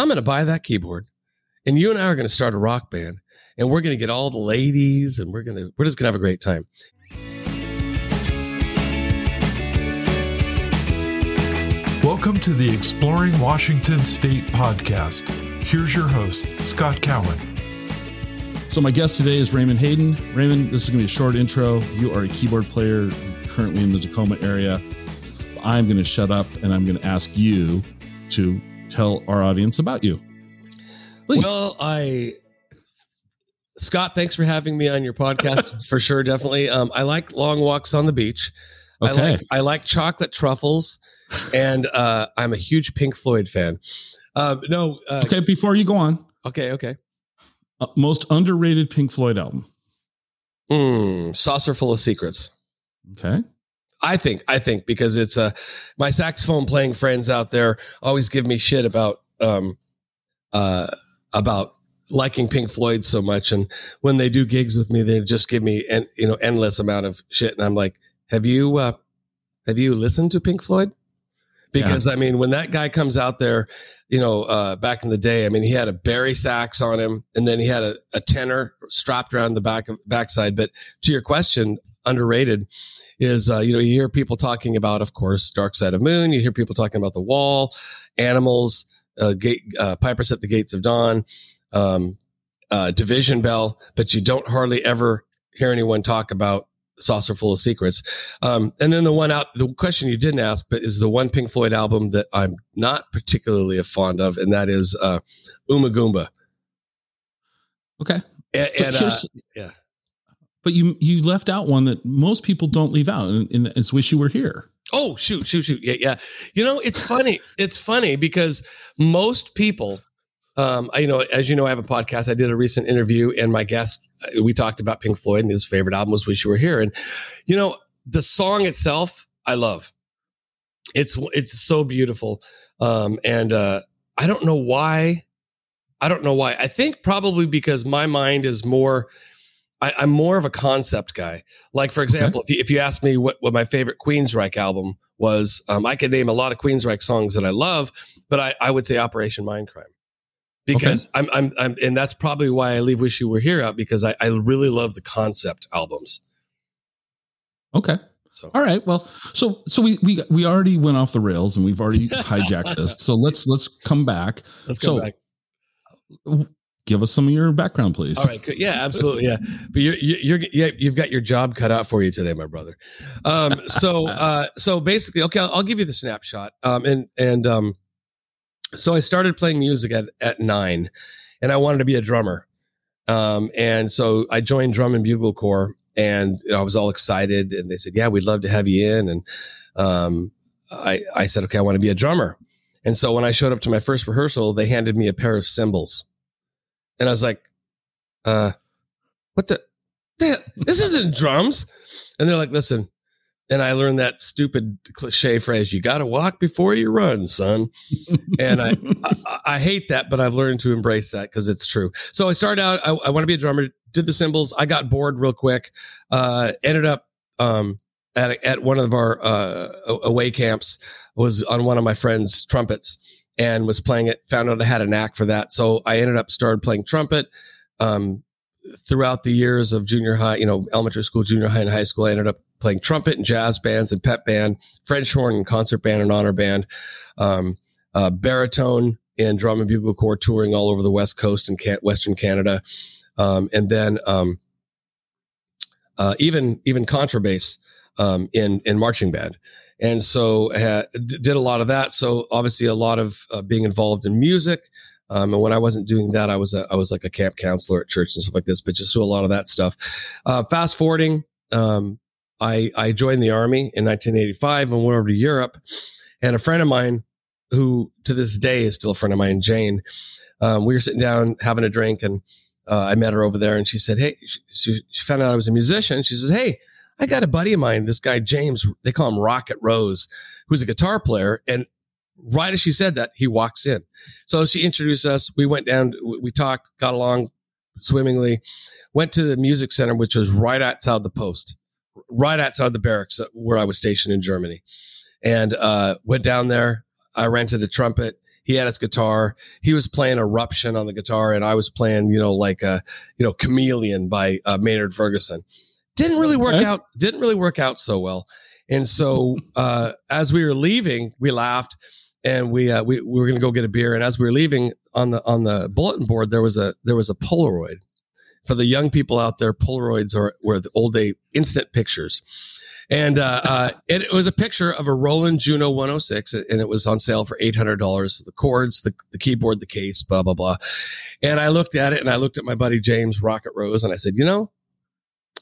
I'm going to buy that keyboard and you and I are going to start a rock band and we're going to get all the ladies and we're going to, we're just going to have a great time. Welcome to the Exploring Washington State podcast. Here's your host, Scott Cowan. So, my guest today is Raymond Hayden. Raymond, this is going to be a short intro. You are a keyboard player currently in the Tacoma area. I'm going to shut up and I'm going to ask you to tell our audience about you. Please. Well, I Scott, thanks for having me on your podcast for sure. Definitely. Um, I like long walks on the beach. Okay. I like I like chocolate truffles, and uh, I'm a huge Pink Floyd fan. Um, no. Uh, okay. Before you go on. Okay. Okay. Uh, most underrated Pink Floyd album. Mm, Saucerful of Secrets. Okay. I think, I think because it's uh, my saxophone playing friends out there always give me shit about, um, uh, about liking Pink Floyd so much. And when they do gigs with me, they just give me, en- you know, endless amount of shit. And I'm like, have you, uh, have you listened to Pink Floyd? Because yeah. I mean, when that guy comes out there, you know, uh, back in the day, I mean, he had a bari sax on him and then he had a, a tenor strapped around the back of backside. But to your question, underrated is, uh, you know, you hear people talking about, of course, Dark Side of Moon. You hear people talking about The Wall, Animals, uh, Gate, uh, Pipers at the Gates of Dawn, um, uh, Division Bell, but you don't hardly ever hear anyone talk about Saucerful of Secrets. Um, and then the one out, the question you didn't ask, but is the one Pink Floyd album that I'm not particularly a fond of, and that is uh, Ummagumma. Okay. And, and uh, yeah. But you you left out one that most people don't leave out, and, and it's "Wish You Were Here." Oh shoot, shoot, shoot! Yeah, yeah. You know, it's funny. it's funny because most people, um, I, you know, as you know, I have a podcast. I did a recent interview, and my guest, uh, we talked about Pink Floyd, and his favorite album was "Wish You Were Here." And you know, the song itself, I love. It's it's so beautiful, um, and uh, I don't know why. I don't know why. I think probably because my mind is more I, am more of a concept guy. Like, for example, okay. if, you, if you ask me what, what my favorite Queensryche album was, um, I could name a lot of Queensryche songs that I love, but I, I would say Operation Mindcrime because okay. I'm, I'm, I'm, and that's probably why I leave Wish You Were Here out because I, I really love the concept albums. Okay. So. All right. Well, so so we we we already went off the rails and we've already hijacked this. So let's let's come back. Let's come so, back give us some of your background, please. All right. Yeah, absolutely. Yeah. But you're, you're, you're, you've got your job cut out for you today, my brother. Um, so, uh, so basically, okay, I'll, I'll, give you the snapshot. Um, and, and, um, so I started playing music at, at nine and I wanted to be a drummer. Um, and so I joined drum and bugle corps and you know, I was all excited and they said, yeah, we'd love to have you in. And, um, I, I said, okay, I want to be a drummer. And so when I showed up to my first rehearsal, they handed me a pair of cymbals and I was like, uh, what the, this isn't drums. And they're like, listen. And I learned that stupid cliche phrase, you got to walk before you run, son. and I, I, I, hate that, but I've learned to embrace that because it's true. So I started out, I, I want to be a drummer, did the cymbals. I got bored real quick. Uh, ended up, um, at, at one of our, uh, away camps was on one of my friend's trumpets and was playing it, found out I had a knack for that. So I ended up started playing trumpet. Um, throughout the years of junior high, you know, elementary school, junior high, and high school, I ended up playing trumpet and jazz bands and pep band, French horn and concert band and honor band, um, uh, baritone and drum and bugle corps touring all over the West Coast and can- Western Canada. Um, and then, um, uh, even, even contrabass, um, in, in marching band and so did a lot of that. So obviously a lot of uh, being involved in music. Um, and when I wasn't doing that, I was a, I was like a camp counselor at church and stuff like this, but just do a lot of that stuff. Uh, fast forwarding, um, I I joined the army in 1985 and went over to Europe, and a friend of mine who to this day is still a friend of mine, Jane. Um, we were sitting down having a drink, and uh, I met her over there, and she said, "Hey," she, she found out I was a musician. She says, "Hey." I got a buddy of mine, this guy, James, they call him Rocket Rose, who's a guitar player. And right as she said that, he walks in. So she introduced us. We went down, we talked, got along swimmingly, went to the music center, which was right outside the post, right outside the barracks where I was stationed in Germany. And uh, went down there. I rented a trumpet He had his guitar. He was playing Eruption on the guitar, and I was playing, you know, like a, you know, Chameleon by uh, Maynard Ferguson. Didn't really work Okay. out. Didn't really work out so well. And so, uh, as we were leaving, we laughed, and we uh, we, we were going to go get a beer. And as we were leaving on the on the bulletin board, there was a there was a Polaroid. For the young people out there, Polaroids are were the old day instant pictures. And uh, uh, it, it was a picture of a Roland Juno 106, and it was on sale for eight hundred dollars. The cords, the, the keyboard, the case, blah blah blah. And I looked at it, and I looked at my buddy James Rocket Rose, and I said, you know,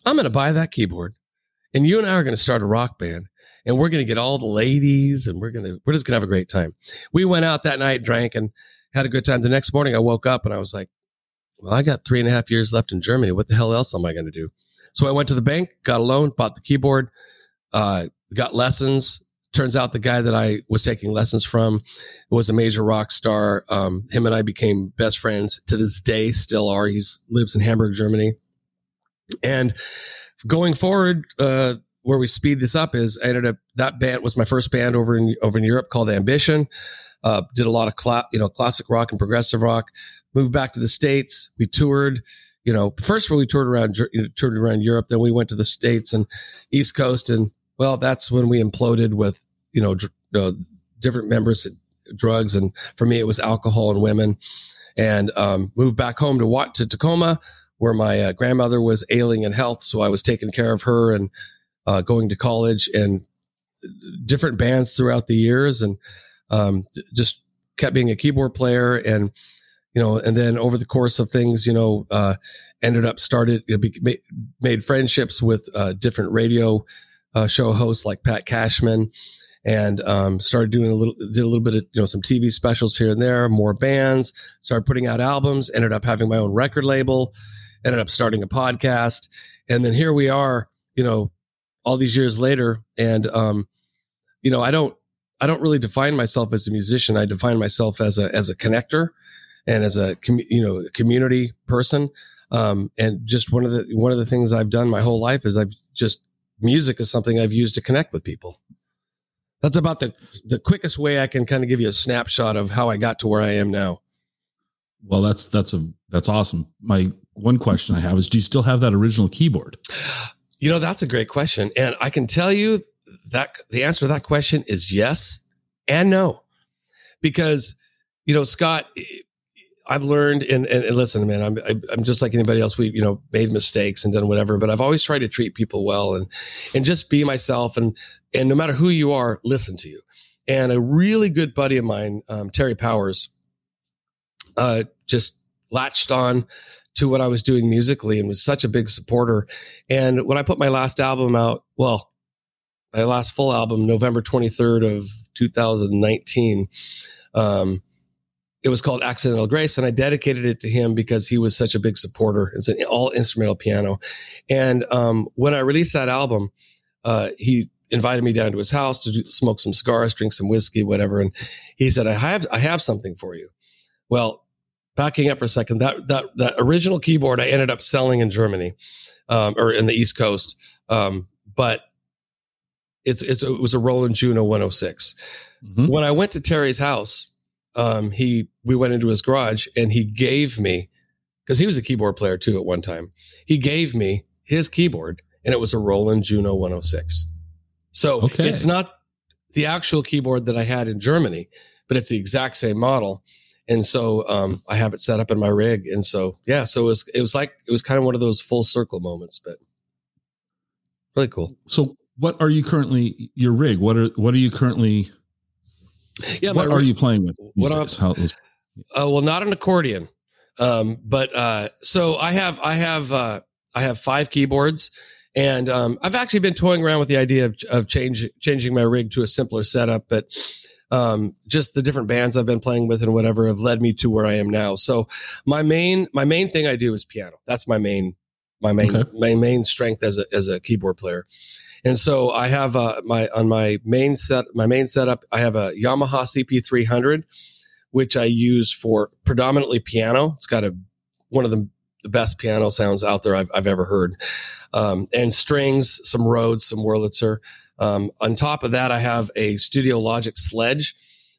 I'm going to buy that keyboard, and you and I are going to start a rock band, and we're going to get all the ladies, and we're going to we're just going to have a great time. We went out that night, drank, and had a good time. The next morning, I woke up, and I was like, well, I got three and a half years left in Germany. What the hell else am I going to do? So I went to the bank, got a loan, bought the keyboard uh, got lessons. Turns out the guy that I was taking lessons from was a major rock star. Um, him and I became best friends to this day, still are. He lives in Hamburg, Germany. And going forward, uh, where we speed this up is I ended up that band was my first band over in over in Europe called Ambition. Uh, did a lot of you know classic rock and progressive rock. Moved back to the states. We toured. You know, first we toured around you know, toured around Europe. Then we went to the states and East Coast, and well, that's when we imploded with you know dr- different members drugs, and for me it was alcohol and women. And um, moved back home to Wat to Tacoma, where my uh, grandmother was ailing in health, so I was taking care of her and uh, going to college and different bands throughout the years, and um, just kept being a keyboard player and you know and then over the course of things you know uh, ended up started you know, made friendships with uh, different radio uh, show hosts like Pat Cashman and um, started doing a little did a little bit of you know some TV specials here and there more bands started putting out albums ended up having my own record label ended up starting a podcast and then here we are you know all these years later and um, you know I don't I don't really define myself as a musician. I define myself as a as a connector and as a commu- you know community person. Um, and just one of the one of the things I've done my whole life is I've just music is something I've used to connect with people. That's about the the quickest way I can kind of give you a snapshot of how I got to where I am now. Well, that's that's a that's awesome. My one question I have is, do you still have that original keyboard? You know, that's a great question. And I can tell you that the answer to that question is yes and no. Because, you know, Scott, I've learned and, and, and listen, man, I'm, I'm just like anybody else. We, you know, made mistakes and done whatever, but I've always tried to treat people well and, and just be myself. And, and no matter who you are, listen to you. And a really good buddy of mine, um, Terry Powers, uh, just latched on to what I was doing musically and was such a big supporter. And when I put my last album out, well, my last full album, November 23rd of 2019, um, it was called Accidental Grace, and I dedicated it to him because he was such a big supporter. It's an all instrumental piano. And um, when I released that album, uh, he invited me down to his house to do, smoke some cigars, drink some whiskey, whatever. And he said, "I have, I have something for you." Well, backing up for a second, that that that original keyboard I ended up selling in Germany um, or in the East Coast, um, but it's, it's it was a Roland Juno 106. Mhm. When I went to Terry's house, um, he we went into his garage and he gave me because he was a keyboard player too at one time. He gave me his keyboard and it was a Roland Juno 106. So Okay. it's not the actual keyboard that I had in Germany, but it's the exact same model. And so um, I have it set up in my rig. And so yeah, so it was it was like it was kind of one of those full circle moments, but really cool. So, what are you currently your rig? What are what are you currently? Yeah, what are you playing with? What days? How- let's- Uh, well, not an accordion. Um, but, uh, so I have, I have, uh, I have five keyboards and, um, I've actually been toying around with the idea of, of change, changing my rig to a simpler setup, but, um, just the different bands I've been playing with and whatever have led me to where I am now. So my main, my main thing I do is piano. That's my main, my main, Okay. my main strength as a, as a keyboard player. And so I have, uh, my, on my main set, my main setup, I have a Yamaha CP300 which I use for predominantly piano. It's got a one of the the best piano sounds out there I've, I've ever heard, um, and strings, some Rhodes, some Wurlitzer. Um, on top of that, I have a Studio Logic Sledge,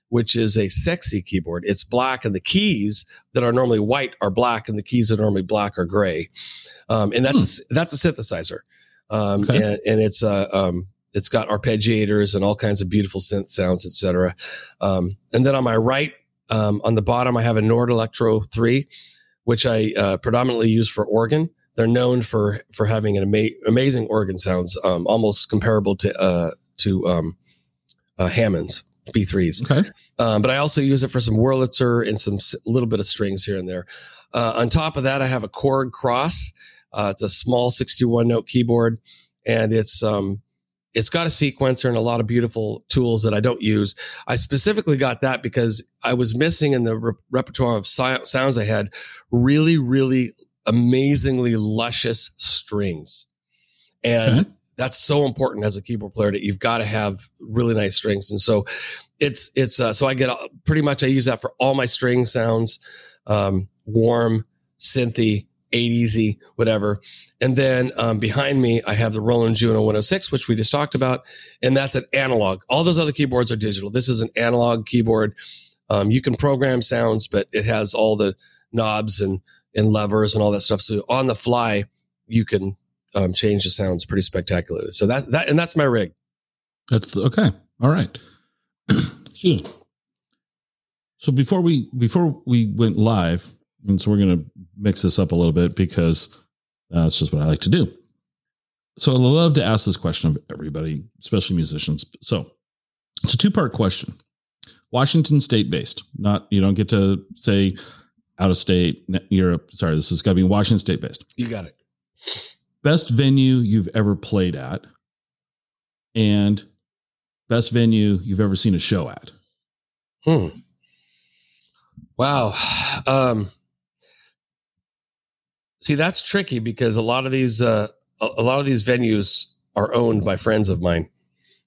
which is a sexy keyboard. It's black and the keys that are normally white are black and the keys that are normally black are gray. Um, and that's, hmm. a, that's a synthesizer. Um, okay. and, and, it's, uh, um, it's got arpeggiators and all kinds of beautiful synth sounds, etc. Um, and then on my right, um, on the bottom, I have a Nord Electro 3, which I uh, predominantly use for organ. They're known for for having an ama- amazing organ sounds, um, almost comparable to uh, to um, uh, Hammond's B3s. Okay. Um, but I also use it for some Wurlitzer and some a little bit of strings here and there. Uh, on top of that, I have a Korg Kross. Uh, it's a small 61 note keyboard, and it's um, it's got a sequencer and a lot of beautiful tools that I don't use. I specifically got that because I was missing in the re- repertoire of si- sounds I had really, really amazingly luscious strings. And okay. that's so important as a keyboard player that you've got to have really nice strings. And so it's, it's, uh, so I get pretty much, I use that for all my string sounds, um, warm, synthy, 8 whatever. And then um, behind me, I have the Roland Juno 106, which we just talked about, and that's an analog. All those other keyboards are digital. This is an analog keyboard. Um, you can program sounds, but it has all the knobs and and levers and all that stuff. So on the fly, you can um, change the sounds pretty spectacularly. So that that and that's my rig. That's okay. All right. Excuse me. so before we before we went live, and so we're going to mix this up a little bit because uh, that's just what I like to do. So I love to ask this question of everybody, especially musicians. So it's a two part question. Washington state based, not, you don't get to say out of state, Europe. Sorry, this is going to be Washington state based. You got it. Best venue you've ever played at and best venue you've ever seen a show at. Hmm. Wow. Um, See, that's tricky because a lot of these uh, a lot of these venues are owned by friends of mine.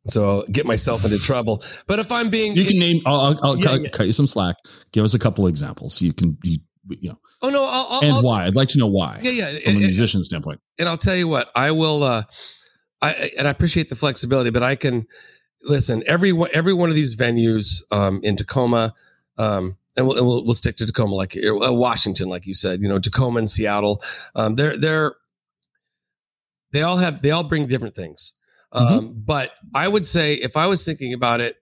So I'll get myself into trouble. But if I'm being, you can name. I'll, I'll, I'll yeah, cut, yeah. cut, you some slack. Give us a couple examples. You can, you, you know. Oh no! I'll, and I'll, why? I'd like to know why. Yeah, yeah. From and, a musician standpoint. And I'll tell you what. I will. uh I and I appreciate the flexibility, but I can listen. Every every one of these venues um, in Tacoma, um, and we'll, and we'll, we'll stick to Tacoma, like uh, Washington, like you said, you know, Tacoma and Seattle. Um, they're, they're, they all have, they all bring different things. Um, mm-hmm. but I would say if I was thinking about it,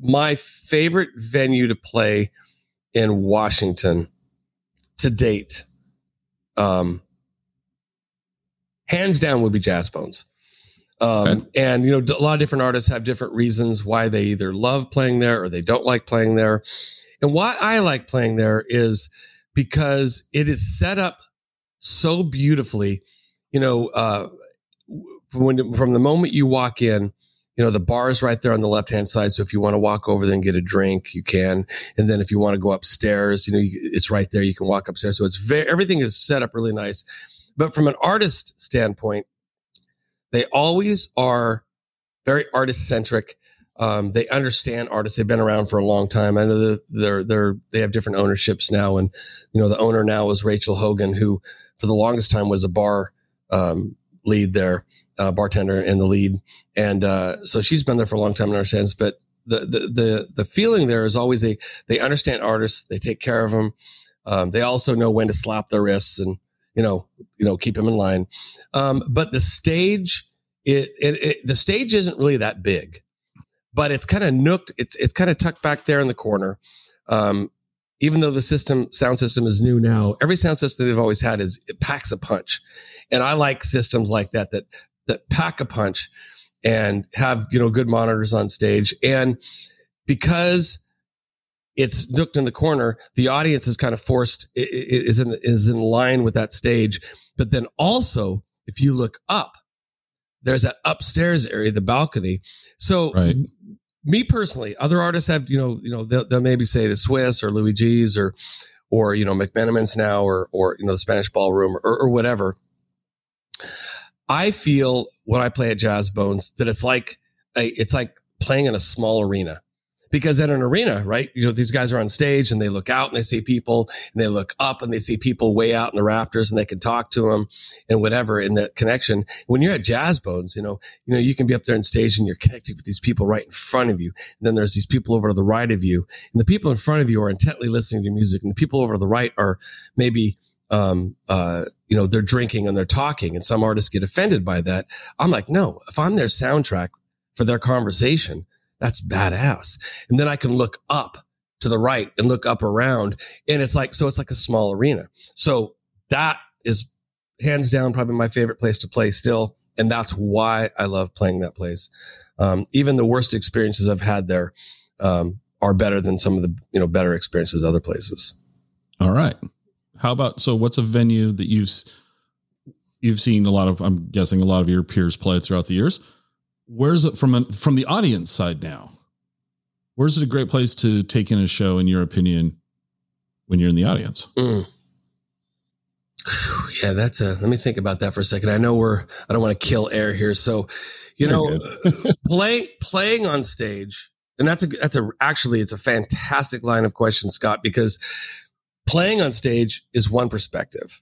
my favorite venue to play in Washington to date, um, hands down would be Jazz Bones. Um, okay. and you know, a lot of different artists have different reasons why they either love playing there or they don't like playing there. And why I like playing there is because it is set up so beautifully. You know, uh, when, from the moment you walk in, you know, the bar is right there on the left hand side. So if you want to walk over there and get a drink, you can. And then if you want to go upstairs, you know, it's right there. You can walk upstairs. So it's very, everything is set up really nice. But from an artist standpoint, they always are very artist centric. Um, they understand artists. They've been around for a long time. I know that they're, they're, they have different ownerships now. And, you know, the owner now is Rachel Hogan, who for the longest time was a bar, um, lead there, uh, bartender and the lead. And, uh, so she's been there for a long time and understands, but the, the, the, the feeling there is always they, they understand artists. They take care of them. Um, they also know when to slap their wrists and, you know, you know, keep them in line. Um, but the stage, it, it, it, the stage isn't really that big but it's kind of nooked. It's it's kind of tucked back there in the corner. Um, even though the system sound system is new now, every sound system they've always had is it packs a punch, and I like systems like that that that pack a punch and have you know good monitors on stage. And because it's nooked in the corner the audience is kind of forced is in is in line with that stage. But then also if you look up there's that upstairs area the balcony. So right. me personally, other artists have, you know, you know, they'll, they'll maybe say the Swiss or Louie G's or, or, you know, McMenamins now or, or, you know, the Spanish ballroom or, or whatever. I feel when I play at Jazz Bones that it's like, a, it's like playing in a small arena because at an arena, right? You know, these guys are on stage and they look out and they see people and they look up and they see people way out in the rafters and they can talk to them and whatever in that connection. When you're at Jazz Bones, you know, you know, you can be up there on stage and you're connected with these people right in front of you. And then there's these people over to the right of you and the people in front of you are intently listening to music and the people over to the right are maybe, um, uh, you know, they're drinking and they're talking and some artists get offended by that. I'm like, no, if I'm their soundtrack for their conversation, that's badass. And then I can look up to the right and look up around. And it's like, so it's like a small arena. So that is hands down probably my favorite place to play still. And that's why I love playing that place. Um, even the worst experiences I've had there, um, are better than some of the, you know, better experiences other places. All right. How about, so what's a venue that you've, you've seen a lot of, I'm guessing a lot of your peers play throughout the years where's it from a, from the audience side now? Where's it a great place to take in a show, in your opinion, when you're in the audience? Mm. Yeah, that's a. Let me think about that for a second. I know we're. I don't want to kill air here, so you know, play playing on stage, and that's a that's a actually it's a fantastic line of question, Scott, because playing on stage is one perspective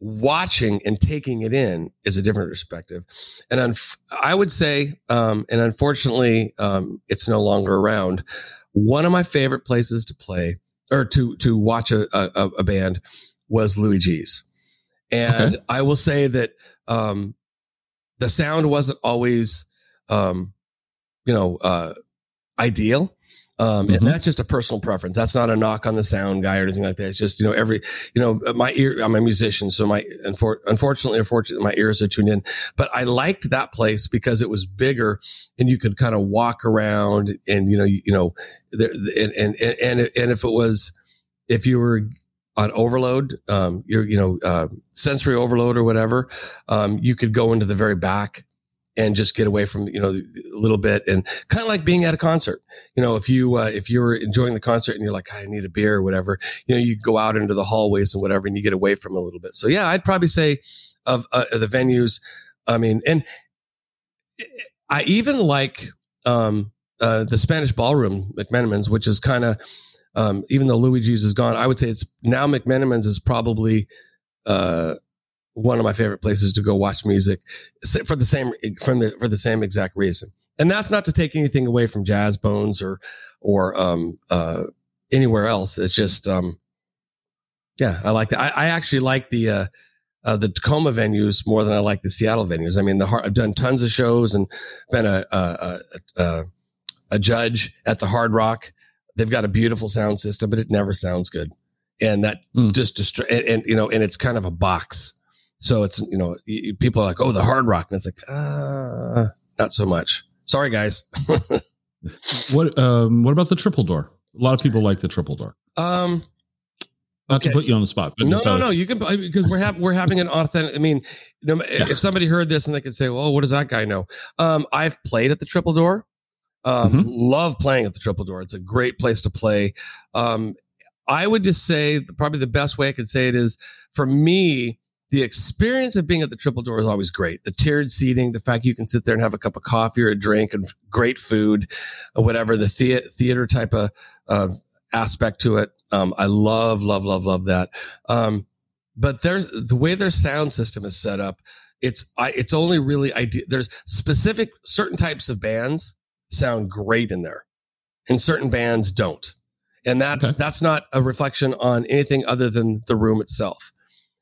watching and taking it in is a different perspective. And unf- I would say, um, and unfortunately, um, it's no longer around. One of my favorite places to play or to, to watch a, a, a band was Louie G's. And okay. I will say that, um, the sound wasn't always, um, you know, uh, ideal. Um, mm-hmm. and that's just a personal preference. That's not a knock on the sound guy or anything like that. It's just, you know, every, you know, my ear, I'm a musician. So my, unfor- unfortunately, unfortunately, my ears are tuned in, but I liked that place because it was bigger and you could kind of walk around and, you know, you, you know, there, and, and, and, and if it was, if you were on overload, um, you're, you know, uh, sensory overload or whatever, um, you could go into the very back and just get away from you know a little bit and kind of like being at a concert. You know if you uh, if you're enjoying the concert and you're like i need a beer or whatever you know you go out into the hallways and whatever and you get away from a little bit. So yeah i'd probably say of, uh, the venues i mean and i even like um, uh, the spanish ballroom mcmenamins which is kind of um, even though luigi's is gone i would say it's now mcmenamins is probably uh, one of my favorite places to go watch music for the same from the for the same exact reason. And that's not to take anything away from Jazz Bones or or um, uh, anywhere else. It's just um, yeah, I like that. I, I actually like the uh, uh, the Tacoma venues more than I like the Seattle venues. I mean, the I've done tons of shows and been a a, a a judge at the Hard Rock. They've got a beautiful sound system, but it never sounds good, and that mm. just destroy. And, and you know, and it's kind of a box so it's, you know, people are like, oh, the hard rock. And it's like, ah, not so much. Sorry, guys. what, um, what about the triple door? A lot of people like the triple door. Um, not okay. to put you on the spot. no, no, no. You can because we're having we're having an authentic. I mean, you know, yeah. if somebody heard this and they could say, "Well, what does that guy know?" Um, I've played at the Triple Door. Um, mm-hmm. Love playing at the Triple Door. It's a great place to play. Um, I would just say probably the best way I could say it is for me the experience of being at the triple door is always great. The tiered seating, the fact you can sit there and have a cup of coffee or a drink and great food or whatever, the, the- theater type of, uh, aspect to it. Um, I love, love, love, love that. Um, but there's the way their sound system is set up. It's, I, it's only really idea. There's specific certain types of bands sound great in there and certain bands don't. And that's, okay. that's not a reflection on anything other than the room itself.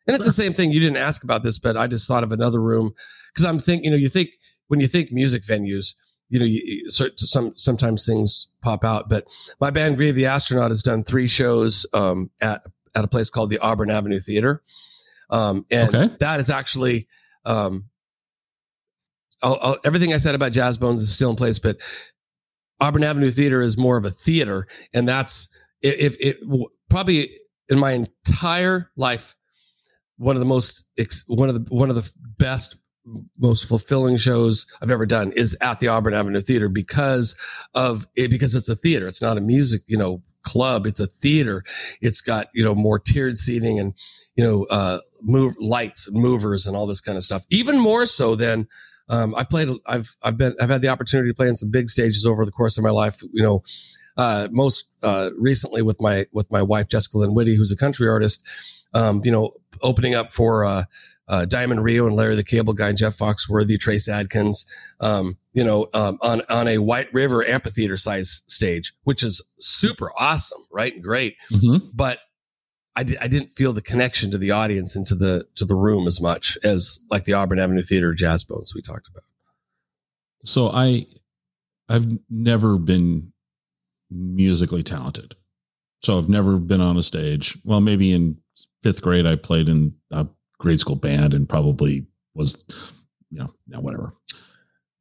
And it's the same thing. You didn't ask about this, but I just thought of another room because I'm thinking, you know, you think when you think music venues, you know, you, some sometimes things pop out. But my band Grieve the Astronaut has done three shows um, at at a place called the Auburn Avenue Theater, um, and okay. that is actually um, I'll, I'll, everything I said about Jazz Bones is still in place. But Auburn Avenue Theater is more of a theater, and that's if it probably in my entire life one of the most one of the one of the best most fulfilling shows I've ever done is at the Auburn Avenue Theater because of it, because it's a theater. It's not a music, you know, club. It's a theater. It's got, you know, more tiered seating and, you know, uh, move lights and movers and all this kind of stuff. Even more so than, Um, I've played, I've, I've been, I've had the opportunity to play in some big stages over the course of my life. You know, uh, most uh, recently with my with my wife Jessica Lynn Whitty, who's a country artist. Um, you know, opening up for uh, uh, Diamond Rio and Larry the Cable Guy, and Jeff Foxworthy, Trace Adkins. Um, you know, um, on on a White River amphitheater size stage, which is super awesome, right? And great, Mhm. but I, di- I didn't feel the connection to the audience and to the to the room as much as like the Auburn Avenue Theater Jazz Bones we talked about. So I, I've never been musically talented. So I've never been on a stage. Well, maybe in fifth grade, I played in a grade school band and probably was, you know, now whatever.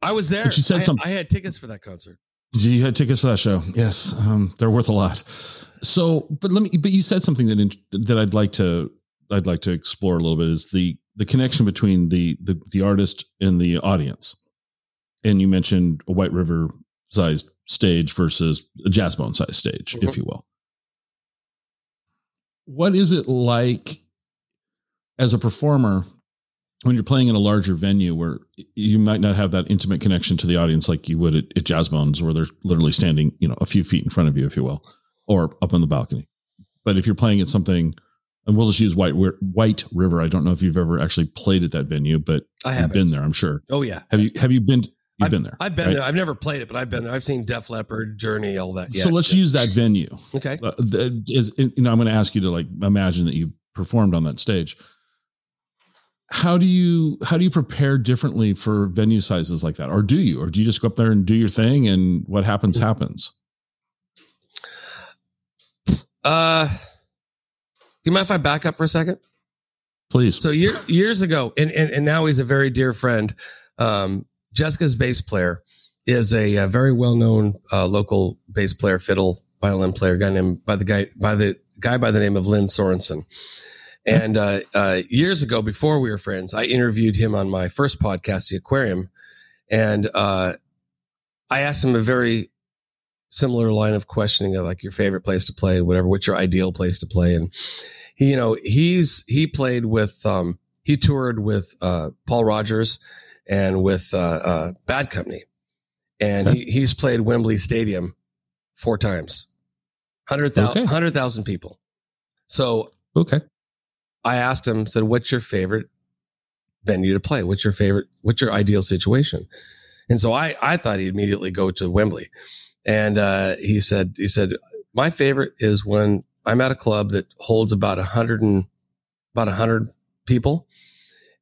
I was there. But you said I, something- I had tickets for that concert. You had tickets for that show. Yes. Um, they're worth a lot. So, but let me, but you said something that, that I'd like to, I'd like to explore a little bit is the, the connection between the, the, the artist and the audience. And you mentioned a White River sized stage versus a jazz bone sized stage, if Mhm. you will. What is it like as a performer when you're playing in a larger venue where you might not have that intimate connection to the audience like you would at, at Jazz Bones, where they're literally standing, you know, a few feet in front of you, if you will, or up on the balcony. But if you're playing at something, and we'll just use White White River. I don't know if you've ever actually played at that venue, but I you've been there. I'm sure. Oh yeah, Have you? Have you been? You've been there. I've been right? there. I've never played it, but I've been there. I've seen Def Leppard, Journey, all that. Yeah. so let's yeah. use that venue. Okay. Uh, the- is, you know, I'm going to ask you to like imagine that you performed on that stage. How do you how do you prepare differently for venue sizes like that, or do you, or do you just go up there and do your thing, and what happens happens? Uh, do you mind if I back up for a second? Please. So year, years ago, and, and and now he's a very dear friend. Um, Jessica's bass player is a, uh very well known uh, local bass player, fiddle, violin player, guy named by the guy by the guy by the name of Lynn Sorensen. And uh, uh, years ago, before we were friends, I interviewed him on my first podcast, The Aquarium, and uh, I asked him a very similar line of questioning, of like your favorite place to play, whatever, what's your ideal place to play, and he, you know, he's he played with um he toured with uh Paul Rodgers and with uh, uh Bad Company. And Okay. he, he's played Wembley Stadium four times. 100,000 Okay. 100,000 people. So okay. I asked him, said, what's your favorite venue to play? What's your favorite, what's your ideal situation? And so I, I thought he'd immediately go to Wembley. And, uh, he said, he said, my favorite is when I'm at a club that holds about a hundred and about a hundred people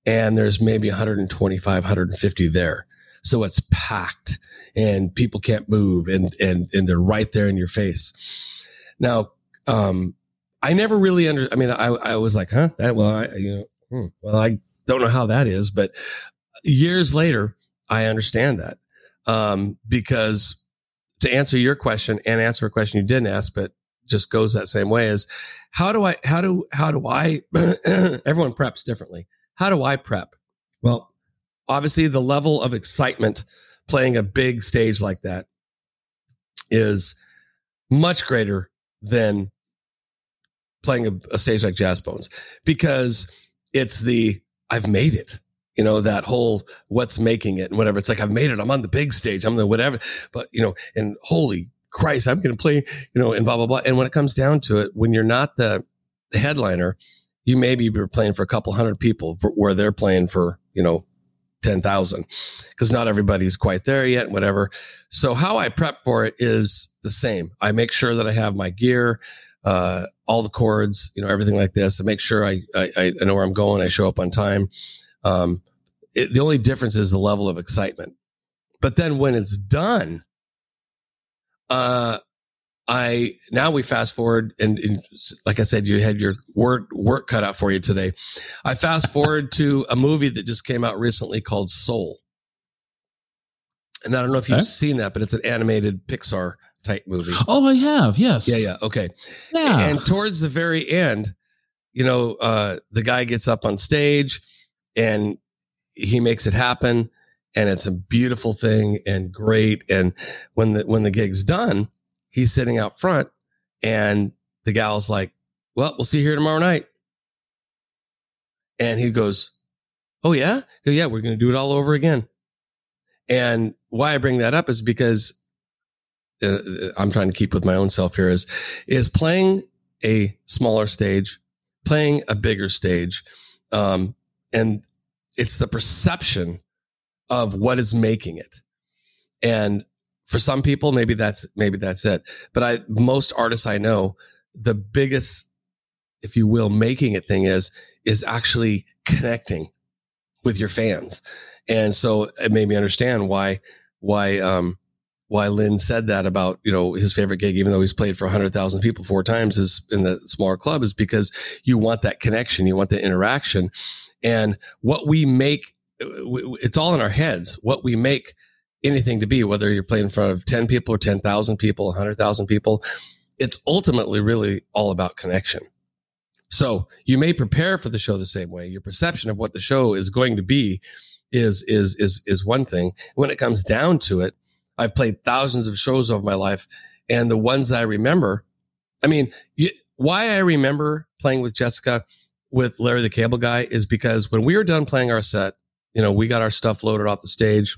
and there's maybe 125, 150 there. So it's packed and people can't move and, and, and they're right there in your face. Now, um, I never really under, I mean, I, I was like, huh, that, well, I, you know, hmm, well, I don't know how that is, but years later, I understand that. Um, because to answer your question and answer a question you didn't ask, but just goes that same way is how do I, how do, how do I, everyone preps differently. How do I prep? Well, obviously the level of excitement playing a big stage like that is much greater than playing a, a stage like Jazz Bones because it's the I've made it. You know, that whole what's making it and whatever. It's like I've made it. I'm on the big stage. I'm the whatever. But you know, and holy Christ, I'm gonna play, you know, and blah blah blah. And when it comes down to it, when you're not the headliner, you maybe be playing for a couple hundred people for, where they're playing for, you know, 10,000 because not everybody's quite there yet, whatever. So how I prep for it is the same. I make sure that I have my gear, uh, all the chords, you know, everything like this. I make sure I, I, I know where I'm going. I show up on time. Um, it, the only difference is the level of excitement. But then when it's done, uh, I now we fast forward and, and like I said, you had your work work cut out for you today. I fast forward to a movie that just came out recently called Soul. And I don't know if you've seen that, but it's an animated Pixar type movie. Oh, I have. Yes. Yeah, yeah. Okay. Yeah. And towards the very end, you know, uh, the guy gets up on stage and he makes it happen. And it's a beautiful thing and great. And when the, when the gig's done, he's sitting out front and the gal's like, well, we'll see you here tomorrow night. And he goes, Oh yeah? Go, yeah, we're going to do it all over again. And why I bring that up is because uh, I'm trying to keep with my own self here is, is playing a smaller stage, playing a bigger stage. Um, and it's the perception of what is making it. And for some people, maybe that's, maybe that's it. But I, most artists I know, the biggest, if you will, making it thing is, is actually connecting with your fans. And so it made me understand why, why, um, why Lynn said that about, you know, his favorite gig, even though he's played for 100,000 people four times is in the smaller club is because you want that connection. You want the interaction and what we make, it's all in our heads. What we make anything to be, whether you're playing in front of 10 people or 10,000 people, 100,000 people, it's ultimately really all about connection. So you may prepare for the show the same way. Your perception of what the show is going to be is, is, is, is one thing. When it comes down to it, I've played thousands of shows over my life and the ones that I remember, I mean, you, why I remember playing with Jessica, with Larry the Cable Guy is because when we were done playing our set, you know, we got our stuff loaded off the stage.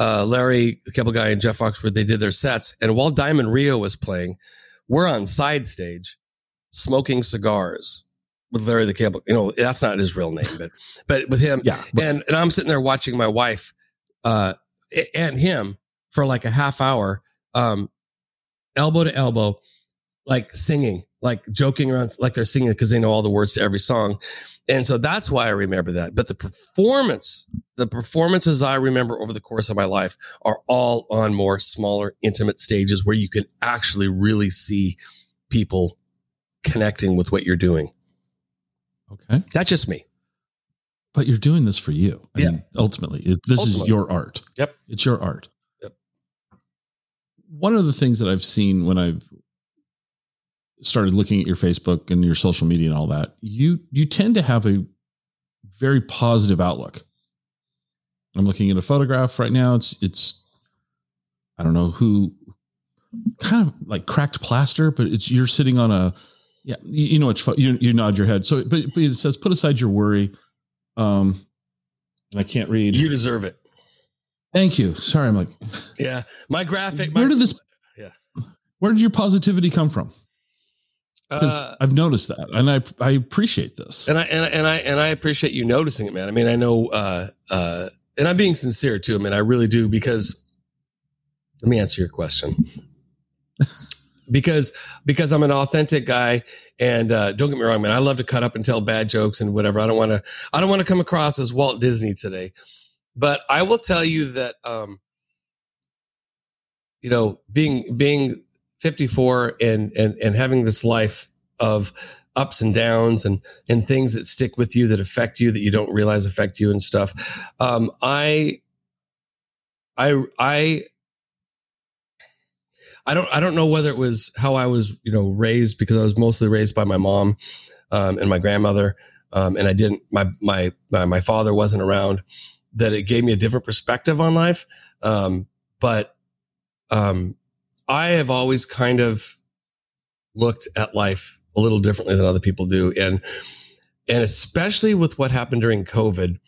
Uh, Larry, the Cable Guy, and Jeff Foxworthy, they did their sets. And while Diamond Rio was playing, we're on side stage smoking cigars with Larry the Cable. You know, that's not his real name, but but with him, yeah. But- and and I'm sitting there watching my wife, uh, and him for like a half hour, um, elbow to elbow, like singing, like joking around, like they're singing it because they know all the words to every song. And so that's why I remember that. But the performance, the performances I remember over the course of my life are all on more smaller, intimate stages where you can actually really see people connecting with what you're doing. Okay. That's just me. But you're doing this for you. I Yeah. mean, ultimately, it, this Ultimately. is your art. Yep. It's your art. Yep. One of the things that I've seen when I've started looking at your Facebook and your social media and all that, you you tend to have a very positive outlook. I'm looking at a photograph right now. It's it's I don't know who kind of like cracked plaster, but it's you're sitting on a yeah, you, you know it's you you nod your head. So but, but it says put aside your worry. Um and I can't read. You deserve it. Thank you. Sorry, I'm like Yeah. My graphic. My, where did this Yeah. Where did your positivity come from? Because uh, I've noticed that, and I I appreciate this. and I and I and I and I appreciate you noticing it, man. I mean, I know, uh, uh, and I'm being sincere too. I mean, I really do because. Let me answer your question. because because I'm an authentic guy, and uh, don't get me wrong, man. I love to cut up and tell bad jokes and whatever. I don't want to. I don't want to come across as Walt Disney today, but I will tell you that, um, you know, being being 54 and and and having this life of ups and downs and and things that stick with you that affect you that you don't realize affect you and stuff. Um, I, I, I, I don't, I don't know whether it was how I was, you know, raised because I was mostly raised by my mom, um, and my grandmother. Um, and I didn't, my, my, my, my father wasn't around that it gave me a different perspective on life. Um, but, um, I have always kind of looked at life a little differently than other people do. And, and especially with what happened during COVID,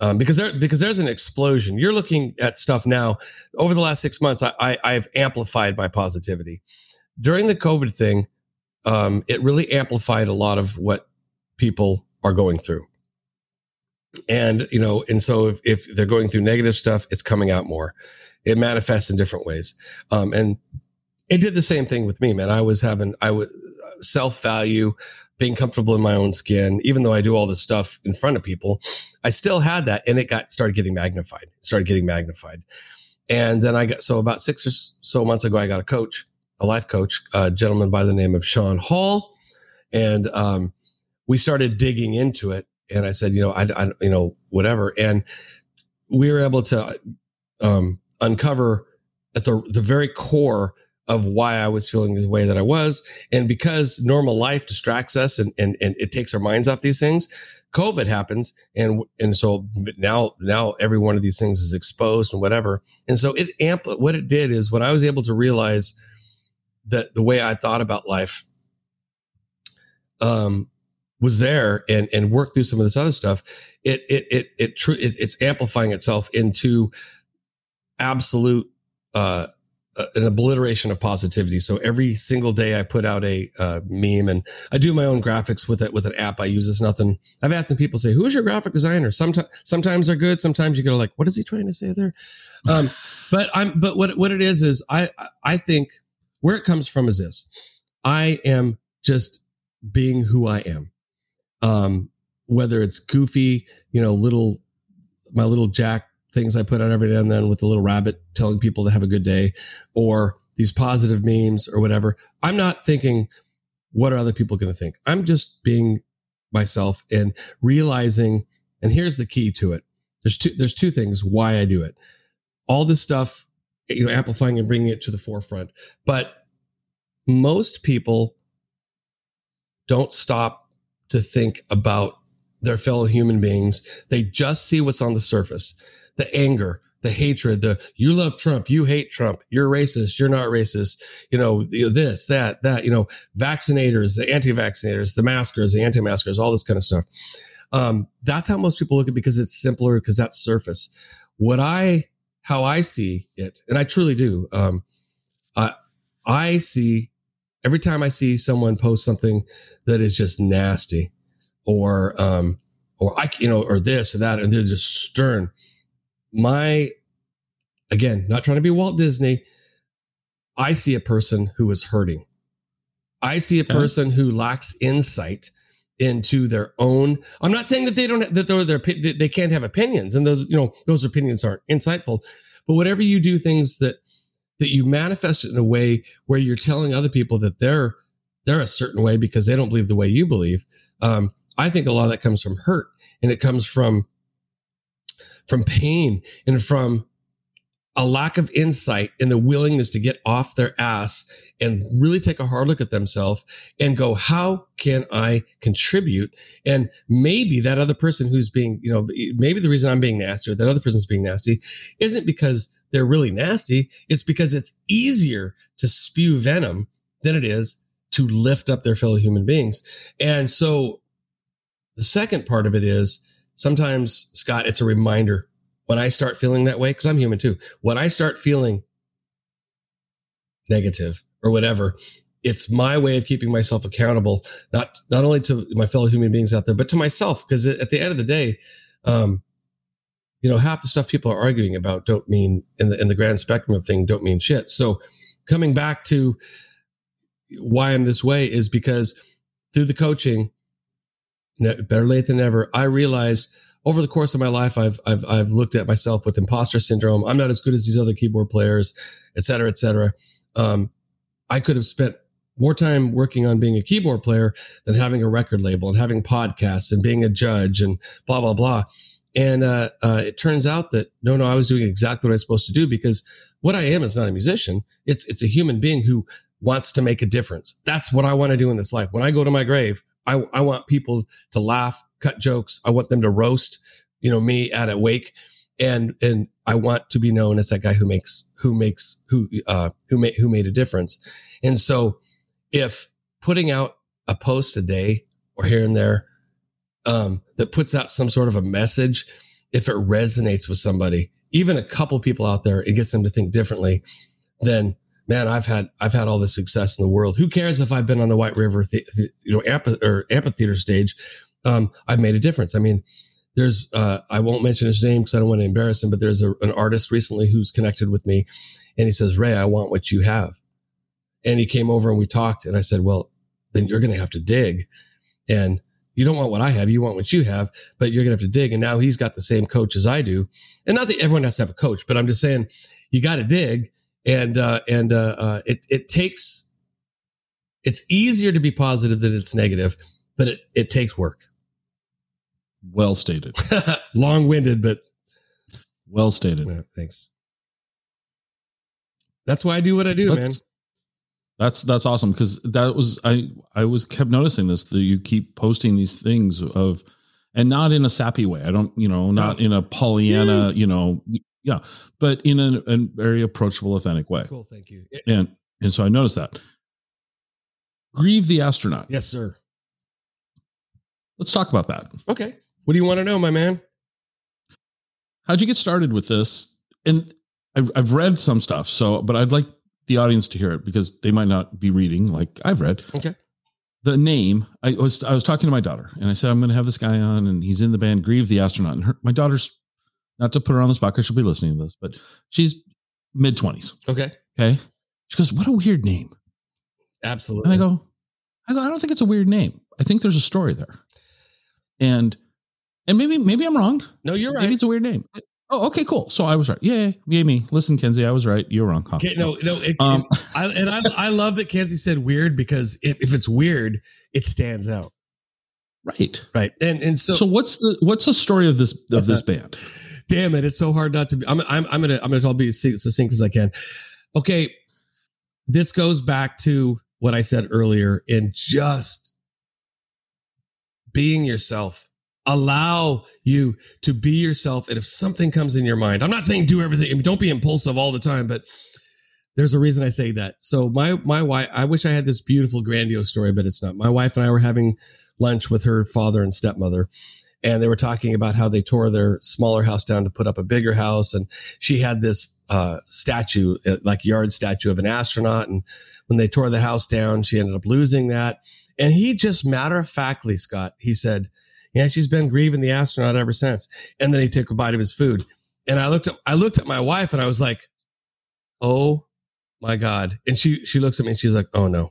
um, because there, because there's an explosion. You're looking at stuff now over the last six months. I, I I've amplified my positivity during the COVID thing. Um, it really amplified a lot of what people are going through. And, you know, and so if, if they're going through negative stuff, it's coming out more. It manifests in different ways. Um, and it did the same thing with me, man. I was having, I was self value, being comfortable in my own skin, even though I do all this stuff in front of people, I still had that and it got started getting magnified, started getting magnified. And then I got, so about six or so months ago, I got a coach, a life coach, a gentleman by the name of Sean Hall. And, um, we started digging into it and I said, you know, I, I you know, whatever. And we were able to, um, uncover at the, the very core of why I was feeling the way that I was. And because normal life distracts us and, and, and it takes our minds off these things, COVID happens. And, and so now, now every one of these things is exposed and whatever. And so it amp, what it did is when I was able to realize that the way I thought about life, um, was there and and worked through some of this other stuff, it it it it, tr- it it's amplifying itself into absolute uh an obliteration of positivity. So every single day I put out a uh, meme and I do my own graphics with it with an app I use. It's nothing. I've had some people say, "Who's your graphic designer?" Sometimes sometimes they're good. Sometimes you go like, "What is he trying to say there?" Um, but I'm but what what it is is I I think where it comes from is this: I am just being who I am. Um, whether it's goofy, you know, little my little Jack things I put out every now and then with a little rabbit telling people to have a good day or these positive memes or whatever. I'm not thinking, what are other people going to think? I'm just being myself and realizing, and here's the key to it. There's two, there's two things why I do it. All this stuff, you know, amplifying and bringing it to the forefront. But most people don't stop to think about their fellow human beings. They just see what's on the surface the anger, the hatred, the you love Trump, you hate Trump, you're racist, you're not racist, you know, this, that, that, you know, vaccinators, the anti-vaccinators, the maskers, the anti-maskers, all this kind of stuff. Um, that's how most people look at it because it's simpler because that's surface. What I, how I see it, and I truly do, um, I, I see every time I see someone post something that is just nasty or, um, or I, you know, or this or that, and they're just stern my, again, not trying to be Walt Disney, I see a person who is hurting. I see a person who lacks insight into their own. I'm not saying that they don't that they're, they're they can't have opinions, and those you know those opinions aren't insightful. But whatever you do, things that that you manifest it in a way where you're telling other people that they're they're a certain way because they don't believe the way you believe. Um, I think a lot of that comes from hurt, and it comes from from pain and from a lack of insight and the willingness to get off their ass and really take a hard look at themselves and go, how can I contribute? And maybe that other person who's being, you know, maybe the reason I'm being nasty or that other person's being nasty isn't because they're really nasty. It's because it's easier to spew venom than it is to lift up their fellow human beings. And so the second part of it is sometimes, Scott, it's a reminder when I start feeling that way, because I'm human too. When I start feeling negative or whatever, it's my way of keeping myself accountable, not not only to my fellow human beings out there, but to myself. Because at the end of the day, um, you know, half the stuff people are arguing about don't mean in the in the grand spectrum of thing don't mean shit. So coming back to why I'm this way is because through the coaching, better late than never. I realized over the course of my life, I've, I've, I've looked at myself with imposter syndrome. I'm not as good as these other keyboard players, et cetera, et cetera. Um, I could have spent more time working on being a keyboard player than having a record label and having podcasts and being a judge and blah, blah, blah. And, uh, uh, it turns out that no, no, I was doing exactly what I was supposed to do because what I am is not a musician. It's, it's a human being who wants to make a difference. That's what I want to do in this life. When I go to my grave, I, I want people to laugh, cut jokes. I want them to roast, you know, me at a wake. And, and I want to be known as that guy who makes, who makes, who, uh, who made, who made a difference. And so if putting out a post a day or here and there, um, that puts out some sort of a message, if it resonates with somebody, even a couple people out there, it gets them to think differently, then man, I've had I've had all the success in the world. Who cares if I've been on the White River, th- th- you know, amph- or amphitheater stage? Um, I've made a difference. I mean, there's uh, I won't mention his name because I don't want to embarrass him, but there's a, an artist recently who's connected with me, and he says, "Ray, I want what you have," and he came over and we talked, and I said, "Well, then you're going to have to dig," and you don't want what I have, you want what you have, but you're going to have to dig. And now he's got the same coach as I do, and not that everyone has to have a coach, but I'm just saying you got to dig and uh, and uh, uh, it it takes it's easier to be positive than it's negative, but it it takes work. Well stated. Long winded, but well stated. Yeah, thanks. That's why I do what I do, that's, man. That's that's awesome because that was I I was kept noticing this that you keep posting these things of and not in a sappy way. I don't, you know, not in a Pollyanna, you know, yeah, but in a, a, very approachable, authentic way. Cool, thank you. It, and and so I noticed that. Grieve the astronaut. Yes, sir. let's talk about that. Okay. What do you want to know, my man? How'd you get started with this? And I've, I've read some stuff, so but I'd like the audience to hear it because they might not be reading like I've read. Okay. The name I was I was talking to my daughter and I said I'm going to have this guy on and he's in the band Grieve the Astronaut and her, my daughter's not to put her on the spot because she'll be listening to this, but she's mid twenties. Okay. Okay. She goes, "What a weird name." Absolutely. And I go, I go, I don't think it's a weird name. I think there's a story there. And and maybe maybe I'm wrong. no, you're right. Maybe it's a weird name. Oh, okay, cool. So I was right. Yeah, yeah, me. Listen, Kenzie, I was right. You're wrong. Huh? Okay, no, no. It, Um, it- I, and I, I love that Kenzie said weird because if, if it's weird, it stands out, right. right? And and so, So, what's the what's the story of this of this band? Damn it, it's so hard not to be. I'm I'm, I'm gonna I'm gonna to be as succinct as I can. Okay, this goes back to what I said earlier in just being yourself. Allow you to be yourself, and if something comes in your mind, I'm not saying do everything. I mean, don't be impulsive all the time, but there's a reason I say that. So my my wife, I wish I had this beautiful grandiose story, but it's not. My wife and I were having lunch with her father and stepmother, and they were talking about how they tore their smaller house down to put up a bigger house, and she had this uh, statue, uh, like yard statue of an astronaut, and when they tore the house down, she ended up losing that. And he just matter of factly, Scott, he said, "Yeah, she's been grieving the astronaut ever since." And then he took a bite of his food, and I looked at I looked at my wife, and I was like, "Oh." my God. And she, she looks at me and she's like, Oh no.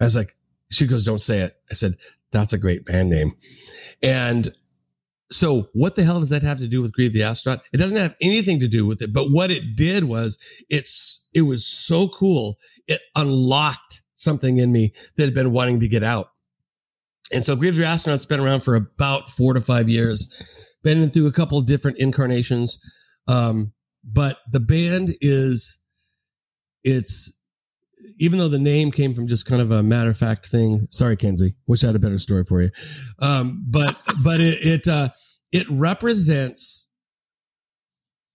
I was like, she goes, don't say it. I said, that's a great band name. And so what the hell does that have to do with Grieve the Astronaut? It doesn't have anything to do with it. But what it did was it's, it was so cool. It unlocked something in me that had been wanting to get out. And so Grieve the Astronaut's been around for about four to five years, been through a couple different incarnations. Um, but the band is, it's even though the name came from just kind of a matter of fact thing. Sorry, Kenzie. Wish I had a better story for you. Um, but but it it uh, it represents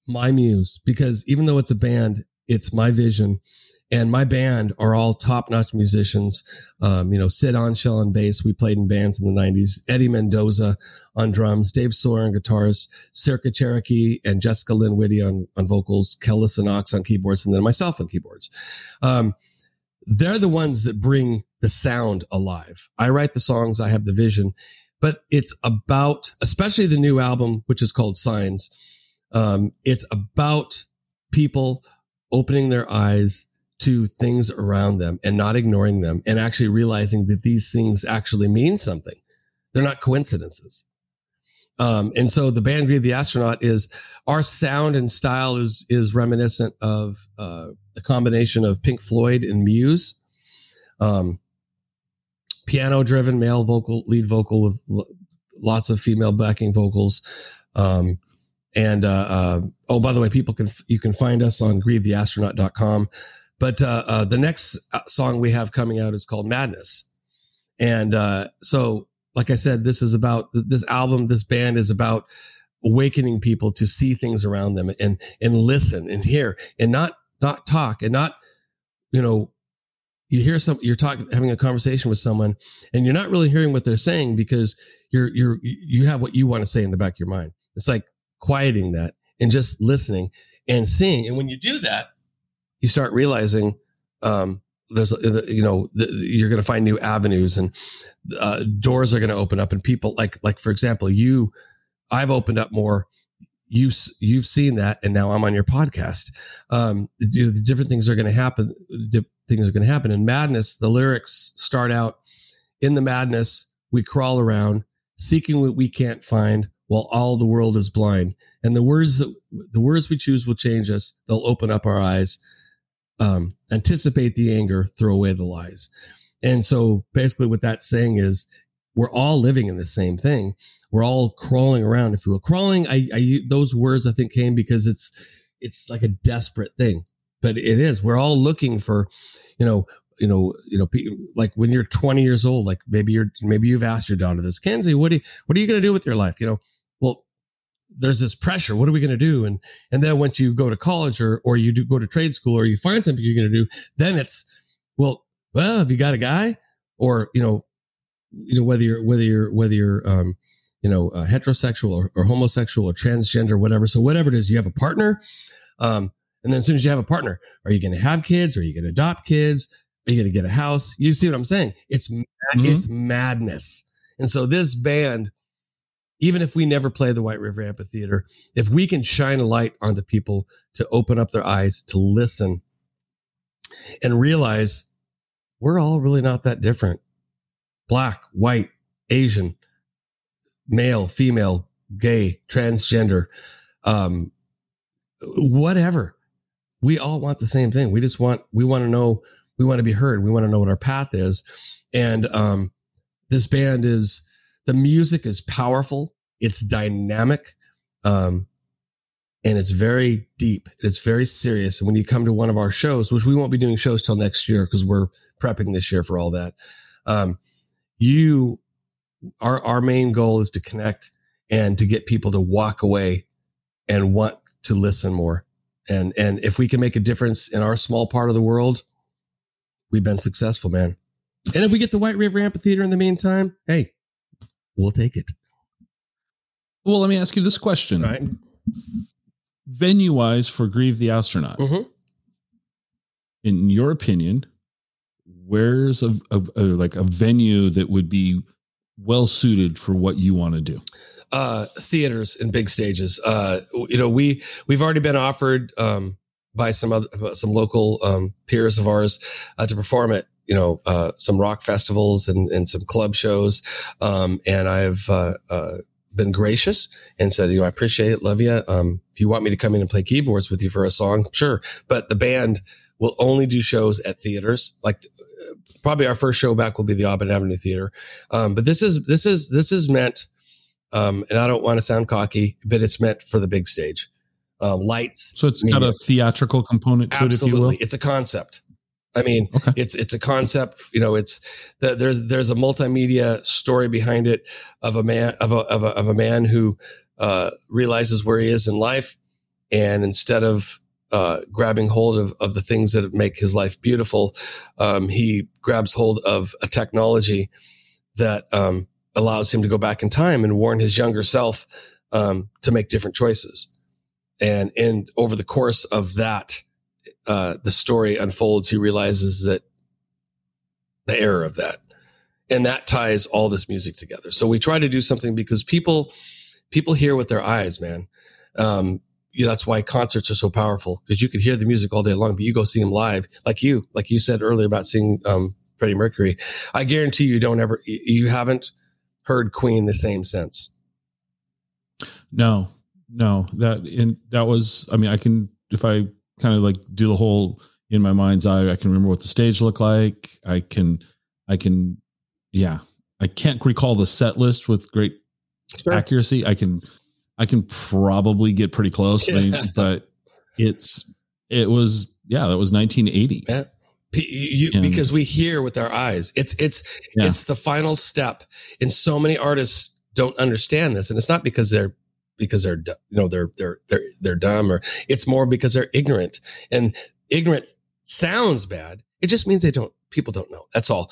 my muse because even though it's a band, it's my vision. And my band are all top notch musicians. Um, you know, Sid Onshell on bass. We played in bands in the 90s. Eddie Mendoza on drums, Dave Sawyer on guitars, Circa Cherokee and Jessica Lynn Whitty on, on vocals, Kellis and Knox on keyboards, and then myself on keyboards. Um, they're the ones that bring the sound alive. I write the songs, I have the vision, but it's about, especially the new album, which is called Signs. Um, it's about people opening their eyes to things around them and not ignoring them and actually realizing that these things actually mean something. They're not coincidences. Um, and so the band Grieve the Astronaut is our sound and style is is reminiscent of uh, a combination of Pink Floyd and Muse. Um, piano driven male vocal lead vocal with l- lots of female backing vocals. Um, and uh, uh, oh, by the way, people can you can find us on grievetheastronaut.com. But uh, uh, the next song we have coming out is called Madness, and uh, so like I said, this is about this album. This band is about awakening people to see things around them and and listen and hear and not not talk and not you know you hear some you're talking having a conversation with someone and you're not really hearing what they're saying because you're you're you have what you want to say in the back of your mind. It's like quieting that and just listening and seeing. And when you do that, you start realizing um, there's you know you're going to find new avenues and uh, doors are going to open up and people like like for example you I've opened up more. You you've seen that and now I'm on your podcast. Um the different things are going to happen things are going to happen. In madness the lyrics start out in the madness. We crawl around seeking what we can't find while all the world is blind. And the words that the words we choose will change us. They'll open up our eyes um, anticipate the anger, throw away the lies. And so basically what that's saying is we're all living in the same thing. We're all crawling around. If you will crawling, I, I, those words I think came because it's, it's like a desperate thing, but it is, we're all looking for, you know, you know, you know, like when you're 20 years old, like maybe you're, maybe you've asked your daughter this, Kenzie, what do you, what are you going to do with your life? You know, there's this pressure. What are we going to do? And and then once you go to college or or you do go to trade school or you find something you're going to do, then it's well, well, have you got a guy? Or you know, you know whether you're whether you're whether you're um, you know uh, heterosexual or, or, homosexual or transgender, whatever. So whatever it is, you have a partner. Um, and then as soon as you have a partner, are you going to have kids? Are you going to adopt kids? Are you going to get a house? You see what I'm saying? It's mm-hmm. it's madness. And so this band, even if we never play the White River Amphitheater, if we can shine a light onto people to open up their eyes, to listen and realize we're all really not that different. Black, white, Asian, male, female, gay, transgender, um, whatever. We all want the same thing. We just want, we want to know, we want to be heard. We want to know what our path is. And, um, this band is, the music is powerful. It's dynamic. Um, and it's very deep. It's very serious. And when you come to one of our shows, which we won't be doing shows till next year because we're prepping this year for all that. Um, you, our, our main goal is to connect and to get people to walk away and want to listen more. And, and if we can make a difference in our small part of the world, we've been successful, man. And if we get the White River Amphitheater in the meantime, hey, we'll take it. Well, let me ask you this question. Right. Venue wise for Grieve the Astronaut, mm-hmm. in your opinion, where's a, a, a, like a venue that would be well suited for what you want to do? Uh, theaters and big stages. Uh, you know, we we've already been offered um, by some other some local um, peers of ours uh, to perform at you know uh, some rock festivals and, and some club shows, um, and I've uh, uh, been gracious and said, you know, I appreciate it, love you. Um, if you want me to come in and play keyboards with you for a song, sure. But the band will only do shows at theaters. Like probably our first show back will be the Auburn Avenue Theater. Um, but this is this is this is meant, um, and I don't want to sound cocky, but it's meant for the big stage. Uh, lights. So it's got a theatrical component to Absolutely. it, It's a concept. I mean, okay. it's it's a concept. You know, it's the, there's there's a multimedia story behind it of a man of a of a, of a man who uh, realizes where he is in life, and instead of uh, grabbing hold of, of the things that make his life beautiful, um, he grabs hold of a technology that um, allows him to go back in time and warn his younger self um, to make different choices. And and over the course of that uh, the story unfolds, he realizes that the error of that. And that ties all this music together. So we try to do something because people, people hear with their eyes, man. Um, yeah, that's why concerts are so powerful because you could hear the music all day long, but you go see them live, like you, like you said earlier about seeing um, Freddie Mercury. I guarantee you don't ever, you haven't heard Queen the same sense. No, no, that in that was. I mean, I can if I kind of like do the whole in my mind's eye. I can remember what the stage looked like. I can, I can, yeah. I can't recall the set list with great sure. accuracy. I can, I can probably get pretty close, yeah. I mean, but it's, it was, yeah, that was 1980. Yeah. You, and, because we hear with our eyes. It's it's yeah. it's the final step. And so many artists don't understand this, and it's not because they're because they're you know they're they're they're they're dumb or it's more because they're ignorant. And ignorant sounds bad. It just means they don't people don't know. That's all.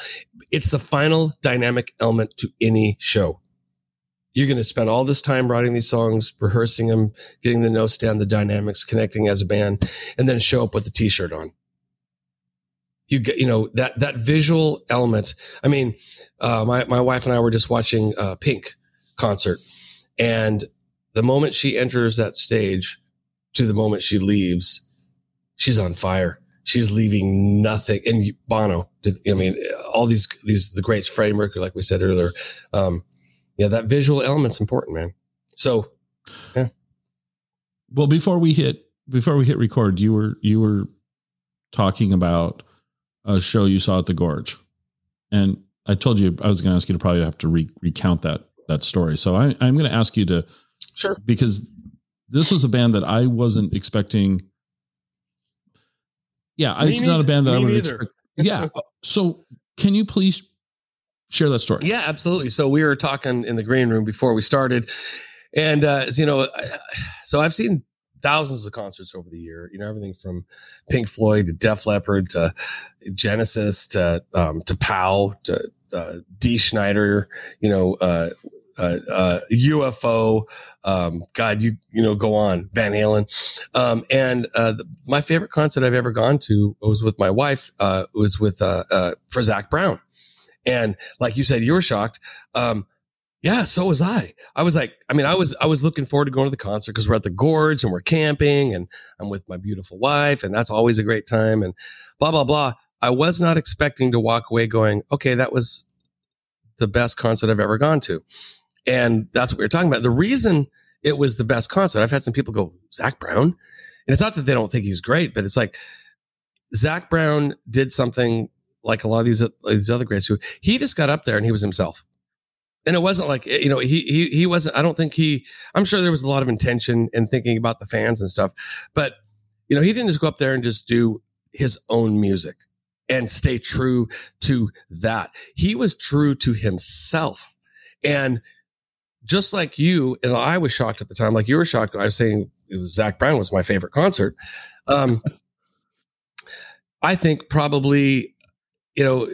It's the final dynamic element to any show. You're going to spend all this time writing these songs rehearsing them getting the notes down the dynamics connecting as a band and then show up with a t-shirt on. You get you know that that visual element. I mean uh, my, my wife and i were just watching uh, pink concert and the moment she enters that stage to the moment she leaves, she's on fire. She's leaving nothing. And Bono, I mean, all these, these, the greats, Freddie Mercury, like we said earlier. Um, yeah, that visual element's important, man. So, yeah. Well, before we hit, before we hit record, you were, you were talking about a show you saw at the Gorge. And I told you I was going to ask you to probably have to re- recount that, that story. So I, I'm going to ask you to, Sure. Because this was a band that I wasn't expecting. Yeah, Me it's neither. not a band that Me I would expect. Yeah. So can you please share that story? Yeah, absolutely. So we were talking in the green room before we started. And, uh, you know, so I've seen thousands of concerts over the year, you know, everything from Pink Floyd to Def Leppard to Genesis to, um, to Pow to uh, Dee Snider, you know, uh, uh, uh, UFO. Um, God, you you know, go on Van Halen. Um, and uh, the, my favorite concert I've ever gone to was with my wife. Uh, was with uh, uh, for Zac Brown, and like you said, you were shocked. Um, yeah, so was I. I was like, I mean, I was I was looking forward to going to the concert because we're at the gorge and we're camping and I'm with my beautiful wife and that's always a great time and blah blah blah. I was not expecting to walk away going, okay, that was the best concert I've ever gone to. And that's what we are talking about. The reason it was the best concert, I've had some people go, Zac Brown. And it's not that they don't think he's great, but it's like Zac Brown did something like a lot of these, these other greats who he just got up there and he was himself. And it wasn't like, you know, he, he, he wasn't, I don't think he, I'm sure there was a lot of intention in thinking about the fans and stuff, but you know, he didn't just go up there and just do his own music and stay true to that. He was true to himself. And just like you, and I was shocked at the time, like you were shocked. I was saying it was Zac Brown was my favorite concert. Um, I think probably, you know,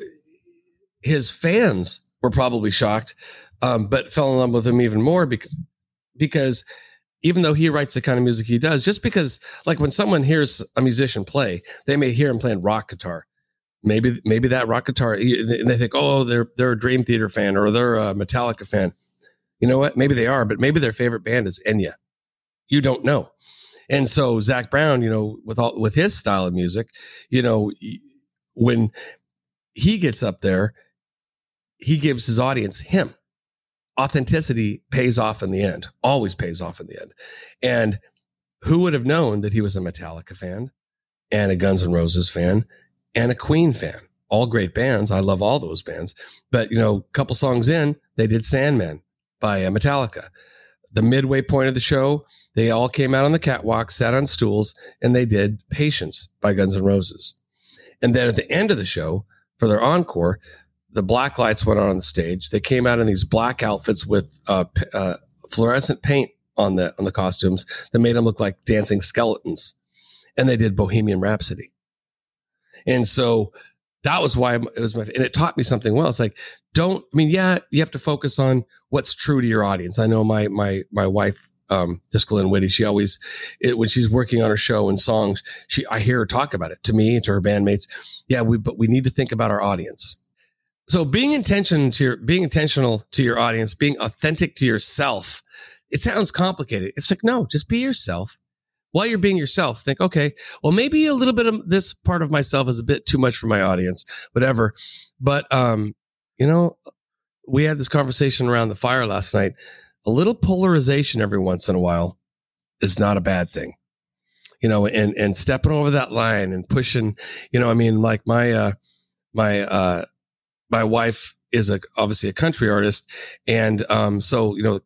his fans were probably shocked, um, but fell in love with him even more because, because even though he writes the kind of music he does, just because like when someone hears a musician play, they may hear him playing rock guitar. Maybe, maybe that rock guitar, and they think, oh, they're, they're a Dream Theater fan or they're a Metallica fan you know what? Maybe they are, but maybe their favorite band is Enya. You don't know. And so Zac Brown, you know, with all, with his style of music, you know, when he gets up there, he gives his audience him. Authenticity pays off in the end, always pays off in the end. And who would have known that he was a Metallica fan and a Guns N' Roses fan and a Queen fan? All great bands. I love all those bands. But, you know, a couple songs in, they did Sandman by uh, Metallica. The midway point of the show, they all came out on the catwalk, sat on stools, and they did Patience by Guns N' Roses. And then at the end of the show, for their encore, the black lights went on on the stage. They came out in these black outfits with uh, uh, fluorescent paint on the on the costumes that made them look like dancing skeletons. And they did Bohemian Rhapsody. And so that was why it was my, and it taught me something well. It's like, don't, I mean, yeah, you have to focus on what's true to your audience. I know my, my, my wife, um, Jessica Lynn Whitty, she always, it, when she's working on her show and songs, she, I hear her talk about it to me, and to her bandmates. Yeah, we, but we need to think about our audience. So being intention to your, being intentional to your audience, being authentic to yourself, it sounds complicated. It's like, no, just be yourself while you're being yourself, think, okay, well, maybe a little bit of this part of myself is a bit too much for my audience, whatever. But, um, you know, we had this conversation around the fire last night. A little polarization every once in a while is not a bad thing, you know, and, and stepping over that line and pushing, you know, I mean, like my, uh, my, uh, my wife is a, obviously a country artist. And, um, so, you know,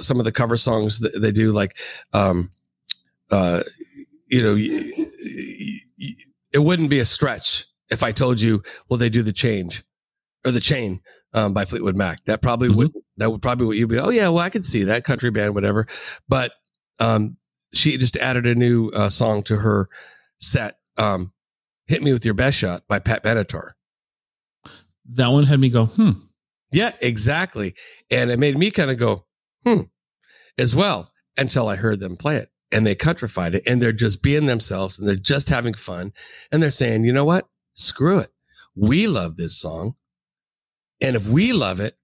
some of the cover songs that they do, like, um, uh, you know, it wouldn't be a stretch if I told you, well, they do the change or the chain um, by Fleetwood Mac. That probably mm-hmm. would that would probably what you'd be. Oh yeah, well I could see that country band, whatever. But um, she just added a new uh, song to her set. Um, "Hit Me with Your Best Shot" by Pat Benatar. That one had me go, hmm. Yeah, exactly, and it made me kind of go, hmm, as well until I heard them play it and they countrified it and they're just being themselves and they're just having fun and they're saying, you know what? Screw it. We love this song. And if we love it,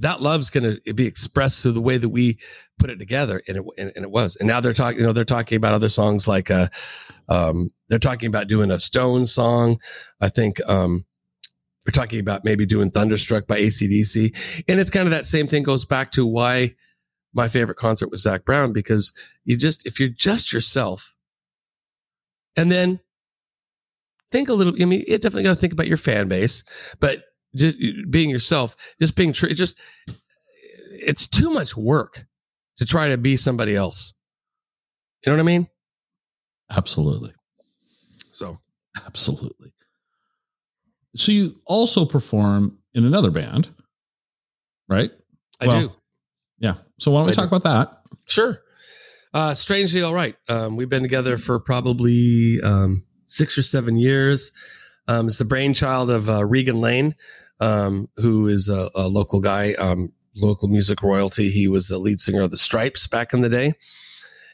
that love's going to be expressed through the way that we put it together. And it, and, and, it was. And now they're talking, you know, they're talking about other songs like, uh, um, they're talking about doing a Stone song. I think, um, we're talking about maybe doing Thunderstruck by ACDC. And it's kind of that same thing goes back to why my favorite concert was Zac Brown because you just, if you're just yourself and then think a little, I mean, you definitely got to think about your fan base, but just being yourself, just being true, just, it's too much work to try to be somebody else. You know what I mean? Absolutely. So, absolutely. So you also perform in another band, right? I well, do. So why don't we I talk do. about that? Sure. Uh, strangely, all right. Um, we've been together for probably um, six or seven years. Um, it's the brainchild of uh, Regan Lane. um, who is a, a local guy, um, local music royalty. He was the lead singer of the Stripes back in the day.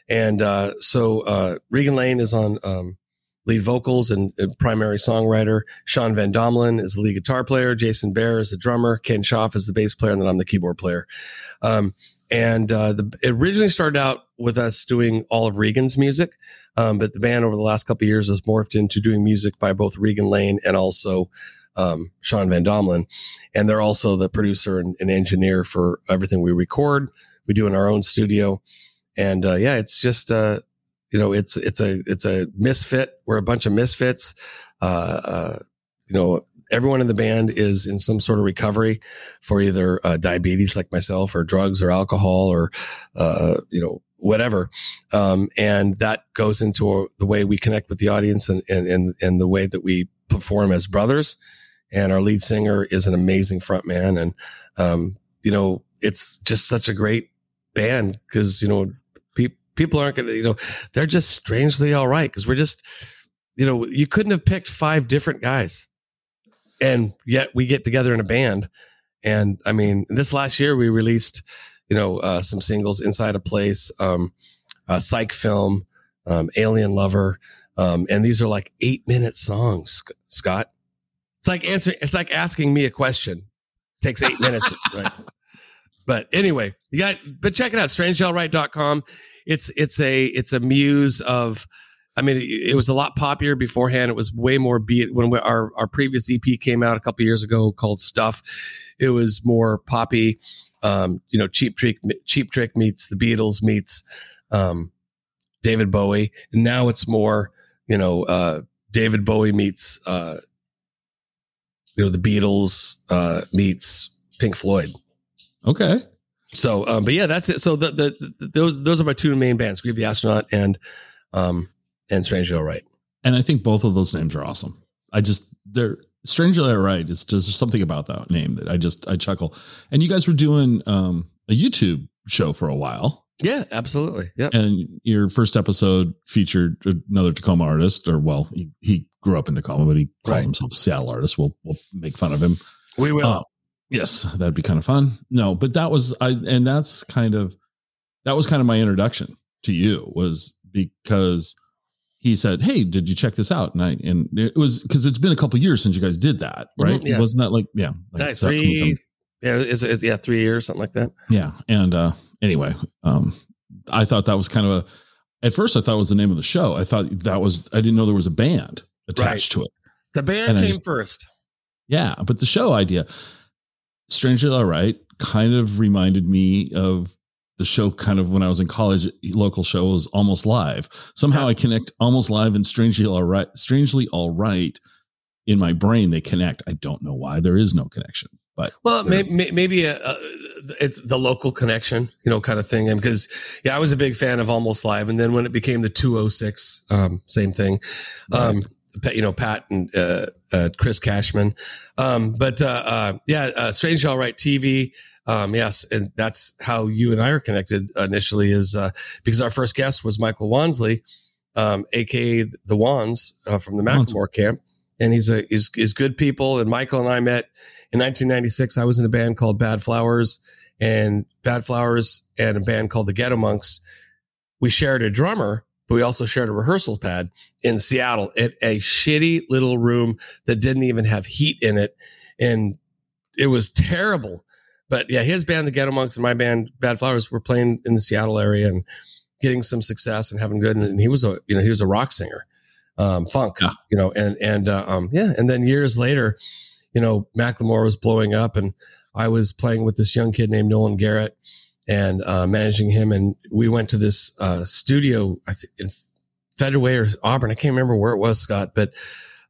And uh, so uh, Regan Lane is on um, lead vocals and, and, primary songwriter. Sean Van Domelen is the lead guitar player. Jason Bear is the drummer. Ken Schaff is the bass player, and then I'm the keyboard player. Um, and uh, the, it originally started out with us doing all of Regan's music, um, but the band over the last couple years has morphed into doing music by both Regan Lane and also um, Sean Van Domelen, and they're also the producer and, and, engineer for everything we record. We do in our own studio, and uh, yeah, it's just uh, you know, it's it's a it's a misfit. We're a bunch of misfits. Uh, uh, you know, everyone in the band is in some sort of recovery for either uh, diabetes, like myself, or drugs, or alcohol, or uh, you know, whatever. Um, and that goes into the way we connect with the audience and and and, and the way that we perform as brothers and our lead singer is an amazing front man. And, um, you know, it's just such a great band because, you know, pe- people aren't to, you know, they're just strangely all right because we're just, you know, you couldn't have picked five different guys. And yet we get together in a band. And I mean, this last year we released, you know, uh, some singles, Inside a Place, um, uh, Psych Film, um, Alien Lover. Um, and these are like eight minute songs, Scott. It's like answering. It's like asking me a question. It takes eight minutes, right? But anyway, you got. But check it out, strangelright.com. It's it's a it's a muse of. I mean, it, it was a lot poppier beforehand. It was way more beat when we, our our previous EP came out a couple years ago called Stuff. It was more poppy. Um, you know, Cheap Trick Cheap Trick meets the Beatles meets um, David Bowie, and now it's more you know uh, David Bowie meets uh, you know, the Beatles uh, meets Pink Floyd. Okay. So, um, but yeah, that's it. So the, the, the, those those are my two main bands: Grieve the Astronaut and um and Strangely Alright. And I think both of those names are awesome. I just they're Strangely Alright. It's just something about that name that I just I chuckle. And you guys were doing um a YouTube show for a while. Yeah, absolutely. Yeah. And your first episode featured another Tacoma artist, or well, he, he grew up in Tacoma, but he called right. himself a Seattle artist. We'll we'll make fun of him. We will. Uh, yes, that'd be kind of fun. No, but that was I, and that's kind of that was kind of my introduction to you was because he said, "Hey, did you check this out?" And I and it was because it's been a couple years since you guys did that, mm-hmm, right? Mm-hmm, yeah. Wasn't that like yeah, like three? Yeah, it's, it's, yeah, three years, something like that. Yeah, and uh anyway, um, I thought that was kind of a. At first, I thought it was the name of the show. I thought that was. I didn't know there was a band attached right. to it. The band and came just, first. Yeah, but the show idea, strangely all right, kind of reminded me of the show. Kind of when I was in college, local show was almost live. Somehow. I connect almost live and strangely all right. Strangely all right in my brain, they connect. I don't know why. There is no connection. But well, maybe, maybe a, a, it's the local connection, you know, kind of thing. And because yeah, I was a big fan of Almost Live, and then when it became the 206, um, same thing. Um, you know, Pat and uh, uh, Chris Cashman. Um, but uh, uh yeah, uh, Strange All Right TV. Um, yes, and that's how you and I are connected initially, is uh, because our first guest was Michael Wansley, um, aka the Wanz from the Macklemore camp, and he's a he's, he's good people. And Michael and I met in 1996, I was in a band called Bad Flowers and Bad Flowers and a band called the Ghetto Monks. We shared a drummer, but we also shared a rehearsal pad in Seattle at a shitty little room that didn't even have heat in it. And it was terrible. But yeah, his band, the Ghetto Monks, and my band, Bad Flowers, were playing in the Seattle area and getting some success and having good. And he was a, you know, he was a rock singer, um, funk, yeah. you know, and, and, uh, um, yeah. And then years later, you know, Macklemore was blowing up and I was playing with this young kid named Nolan Garrett and uh, managing him. And we went to this uh, studio I th- in Federal Way or Auburn. I can't remember where it was, Scott, but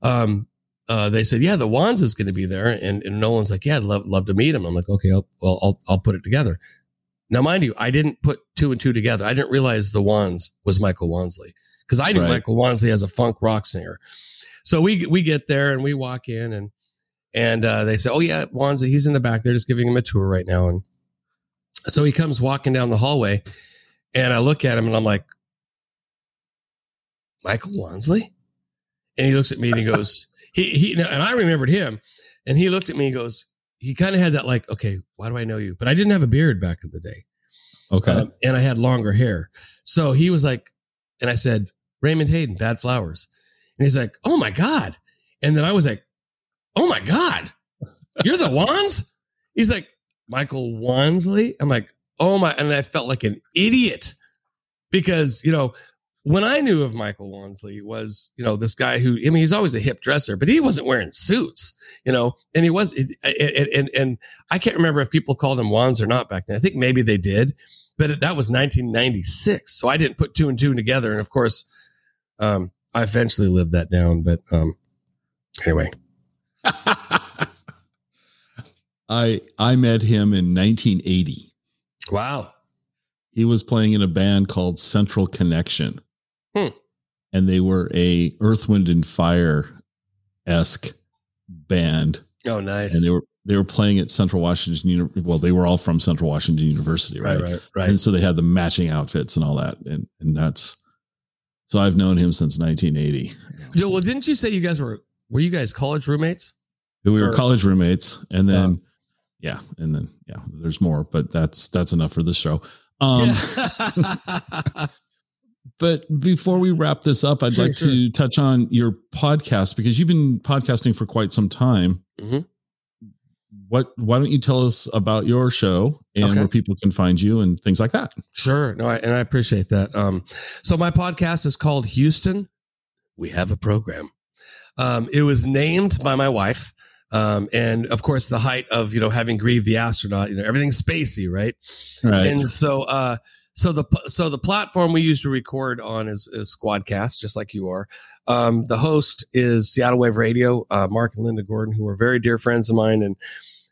um, uh, they said, yeah, the Wanz is going to be there. And, and Nolan's like, yeah, I'd love, love to meet him. I'm like, okay, I'll, well, I'll, I'll put it together. Now, mind you, I didn't put two and two together. I didn't realize the Wanz was Michael Wansley because I knew right. Michael Wansley as a funk rock singer. So we, we get there and we walk in and and uh, they say, "Oh yeah, Wansley, he's in the back. They're just giving him a tour right now." And so he comes walking down the hallway, and I look at him and I'm like, "Michael Wansley," and he looks at me and he goes, "He he," and I remembered him And he looked at me, he goes, he kind of had that like, okay, why do I know you? But I didn't have a beard back in the day. Okay. Um, and I had longer hair. So he was like, and I said, Raymond Hayden, Bad Flowers. And he's like, oh my God. And then I was like, oh my God, you're the Wanz? He's like, Michael Wansley? I'm like, oh my. And I felt like an idiot because, you know, when I knew of Michael Wansley was, you know, this guy who, I mean, he's always a hip dresser, but he wasn't wearing suits, you know, and he was, and, and, and I can't remember if people called him Wanz or not back then. I think maybe they did, but that was 1996. So I didn't put two and two together. And of course, um, I eventually lived that down, but, um, anyway. I, I met him in 1980. Wow. He was playing in a band called Central Connection. Hmm. And they were a Earth, Wind, and Fire esque band. Oh, nice. And they were they were playing at Central Washington. Well, they were all from Central Washington University, right? right, right, right. And so they had the matching outfits and all that, and and that's so I've known him since 1980. Joe, well, didn't you say you guys were were you guys college roommates? We were Or- college roommates, and then Oh. yeah, and then yeah, there's more, but that's that's enough for this show. Um, yeah. But before we wrap this up, I'd Sure, like sure. to touch on your podcast because you've been podcasting for quite some time. Mhm. What? Why don't you tell us about your show and Okay. where people can find you and things like that? Sure. No, I, and I appreciate that. Um, so my podcast is called Houston. We have a program. Um, it was named by my wife. Um, and of course, the height of, you know, having grieved the astronaut, you know, everything's spacey, right? Right. And so, uh, so the so the platform we use to record on is, is Squadcast, just like you are. Um, the host is Seattle Wave Radio, uh, Mark and Linda Gordon, who are very dear friends of mine and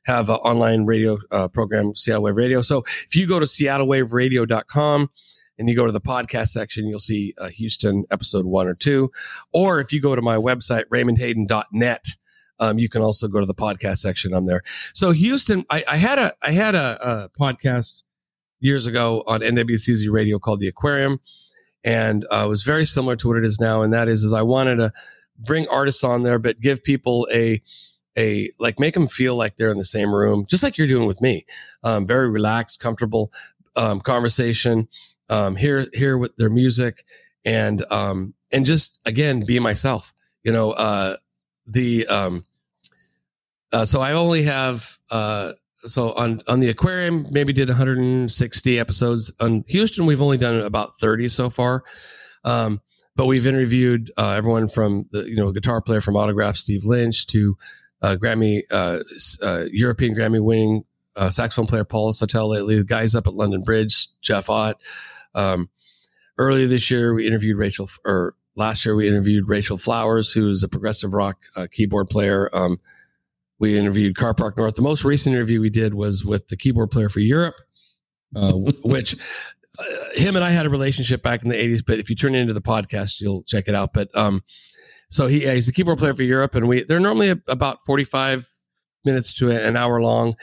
have an online radio uh, program, Seattle Wave Radio. So if you go to seattlewaveradio.com and you go to the podcast section, you'll see uh, Houston episode one or two. Or if you go to my website, raymondhayden.net, um, you can also go to the podcast section. I'm there. So Houston, I, I had a I had a, a podcast years ago on NWCZ radio called The Aquarium, and uh, it was very similar to what it is now. And that is, is I wanted to bring artists on there, but give people a a like make them feel like they're in the same room, just like you're doing with me. Um, very relaxed, comfortable um, conversation. Um, hear hear with their music, and um, and just again be myself. You know, uh, the um, uh, so I only have uh, so on on the aquarium maybe did 160 episodes on Houston. We've only done about 30 so far. Um, but we've interviewed uh, everyone from the you know guitar player from Autograph Steve Lynch to uh, Grammy uh, uh, European Grammy winning uh, saxophone player Paul Sautel lately. The guys up at London Bridge, Jeff Ott. Um, earlier this year, we interviewed Rachel, or last year we interviewed Rachel Flowers, who's a progressive rock uh, keyboard player. Um, we interviewed Carpark North. The most recent interview we did was with the keyboard player for Europe, uh, which uh, him and I had a relationship back in the 80s. But if you turn it into the podcast, you'll check it out. But um, so he, yeah, he's a keyboard player for Europe, and we they're normally about 45 minutes to an hour long,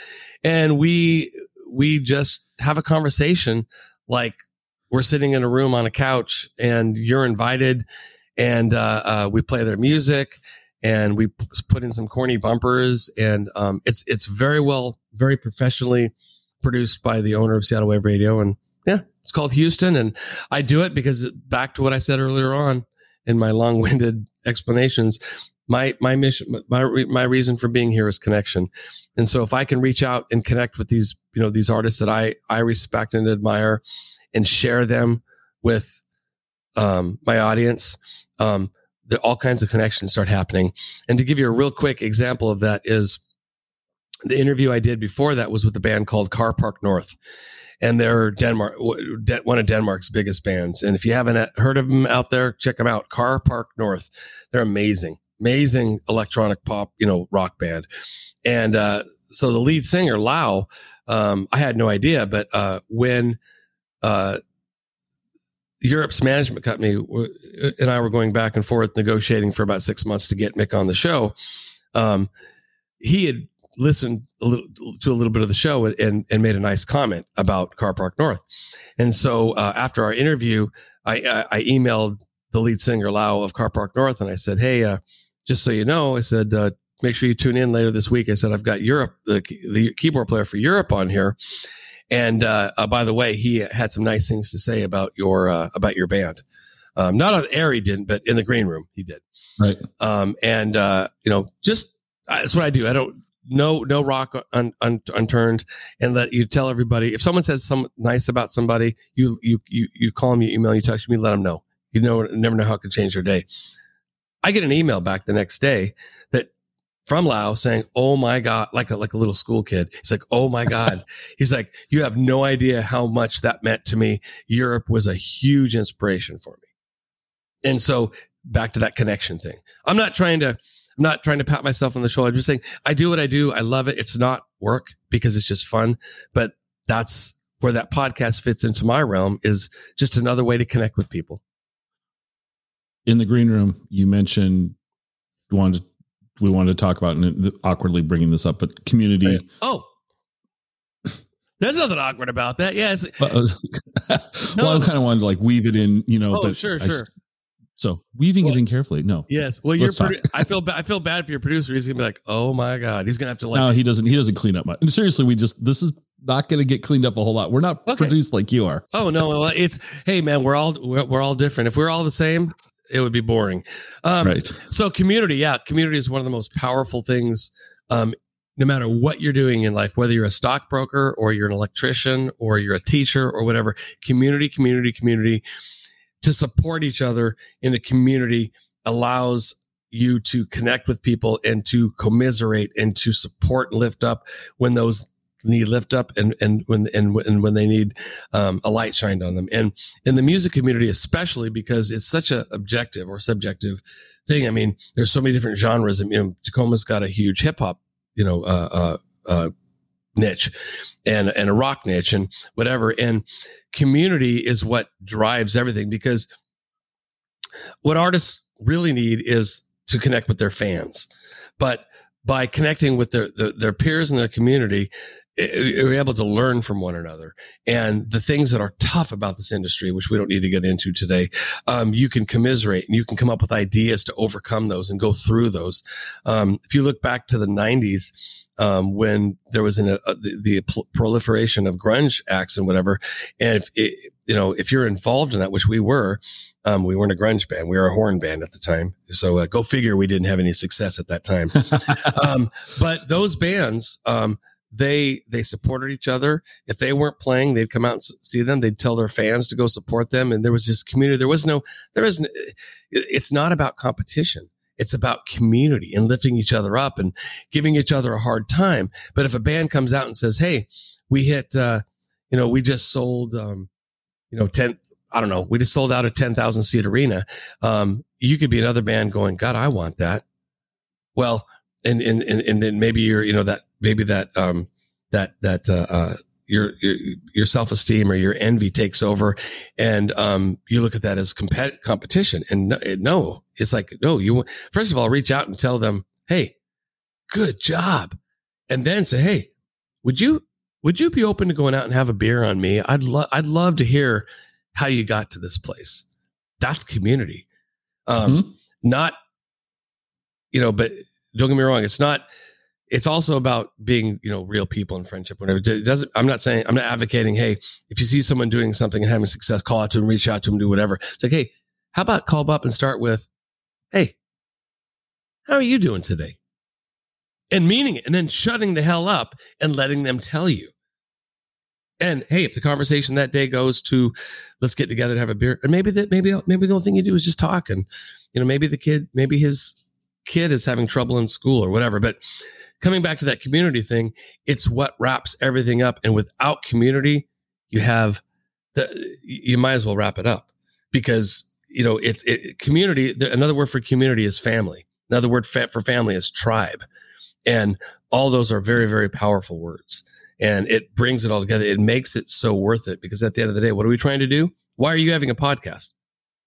and we we just have a conversation like we're sitting in a room on a couch, and you're invited, and uh, uh, we play their music and we put in some corny bumpers and um, it's it's very well very professionally produced by the owner of Seattle Wave Radio and yeah it's called Houston and I do it because back to what I said earlier on in my long-winded explanations my my mission my my reason for being here is connection. And so if I can reach out and connect with these you know these artists that I I respect and admire and share them with um, my audience um, the, all kinds of connections start happening. And to give you a real quick example of that is the interview I did before that was with a band called Carpark North. And they're Denmark, one of Denmark's biggest bands. And if you haven't uh, heard of them out there, check them out. Carpark North. They're amazing, amazing electronic pop, you know, rock band. And, uh, so the lead singer, Lau, um, I had no idea, but, uh, when, uh, Europe's management company and I were going back and forth negotiating for about six months to get Mick on the show. Um, he had listened a little, to a little bit of the show and, and made a nice comment about Carpark North. And so uh, after our interview, I, I, I emailed the lead singer Lau of Carpark North and I said, Hey, uh, just so you know, I said, uh, make sure you tune in later this week. I said I've got Europe, the the keyboard player for Europe on here, and uh, uh, by the way, he had some nice things to say about your uh, about your band. Um, not on air, he didn't, but in the green room, he did. Right. Um, and uh, you know, just uh, that's what I do. I don't no no rock un, un, unturned, and let you tell everybody if someone says some nice about somebody, you you you you call them, you email, you text me, let them know. You know, never know how it could change their day. I get an email back the next day from Lau saying, "Oh my god," like a like a little school kid. He's like, "Oh my god." He's like, "You have no idea how much that meant to me. Europe was a huge inspiration for me." And so back to that connection thing. I'm not trying to I'm not trying to pat myself on the shoulder. I'm just saying I do what I do. I love it. It's not work because it's just fun, but that's where that podcast fits into my realm is just another way to connect with people. In the green room, you mentioned you wanted we wanted to talk about and awkwardly bringing this up, but community. Oh, there's nothing awkward about that. Yeah, it's well, no. I kind of wanted to like weave it in, you know. Oh, but sure, I, sure. So weaving well, it in carefully. No. Yes. Well, you're. Produ- I feel. Ba- I feel bad for your producer. He's gonna be like, "Oh my god," he's gonna have to like. No, he doesn't. He doesn't clean up much. And seriously, we just this is not to get cleaned up a whole lot. We're not okay. produced like you are. Oh no, well, it's hey man, we're all we're, we're, all different. If we're all the same, it would be boring. Um, right. So community, yeah, community is one of the most powerful things. Um, no matter what you're doing in life, whether you're a stockbroker or you're an electrician or you're a teacher or whatever, community, community, community to support each other in a community allows you to connect with people and to commiserate and to support and lift up when those need lift up and and when and, and when they need um, a light shined on them. And in the music community especially because it's such a objective or subjective thing. I mean there's so many different genres. And you know tacoma's got a huge hip-hop you know uh, uh, uh, niche and and a rock niche and whatever. And community is what drives everything because what artists really need is to connect with their fans. But by connecting with their, their, their peers in their community, you're able to learn from one another and the things that are tough about this industry, which we don't need to get into today. Um, you can commiserate and you can come up with ideas to overcome those and go through those. Um, if you look back to the nineties, um, when there was an, a, uh, the, the, proliferation of grunge acts and whatever. And if it, you know, if you're involved in that, which we were, um, we weren't a grunge band. We were a horn band at the time. So uh, go figure we didn't have any success at that time. um, but those bands, um, they they supported each other. If they weren't playing, they'd come out and see them. They'd tell their fans to go support them, and there was this community. There was no, there is. No, it's not about competition. It's about community and lifting each other up and giving each other a hard time. But if a band comes out and says, Hey, we hit, uh, you know, we just sold, um, you know, 10, I don't know, we just sold out a 10,000 seat arena. Um, you could be another band going, God, I want that. Well, and, and, and, and then maybe you're, you know, that, maybe that, um, that, that, uh, uh, your, your, your self-esteem or your envy takes over and um, you look at that as compet- competition and no, no, it's like no you first of all reach out and tell them hey good job. And then say hey would you would you be open to going out and have a beer on me? I'd love i'd love to hear how you got to this place. That's community. Um mm-hmm. not you know but don't get me wrong it's not it's also about being, you know, real people in friendship. Whatever it doesn't, I'm not saying I'm not advocating. Hey, if you see someone doing something and having success, call out to them, reach out to them, do whatever. It's like, hey, how about call up and start with, hey, how are you doing today? And meaning it, and then shutting the hell up and letting them tell you. And hey, if the conversation that day goes to, let's get together and have a beer, and maybe that maybe maybe the only thing you do is just talk, and you know maybe the kid, maybe his kid is having trouble in school or whatever, but coming back to that community thing, it's what wraps everything up. And without community, you have the, you might as well wrap it up because, you know, it's it, community. Another word for community is family. Another word for family is tribe. And all those are very, very powerful words. And it brings it all together. It makes it so worth it because at the end of the day, what are we trying to do? Why are you having a podcast?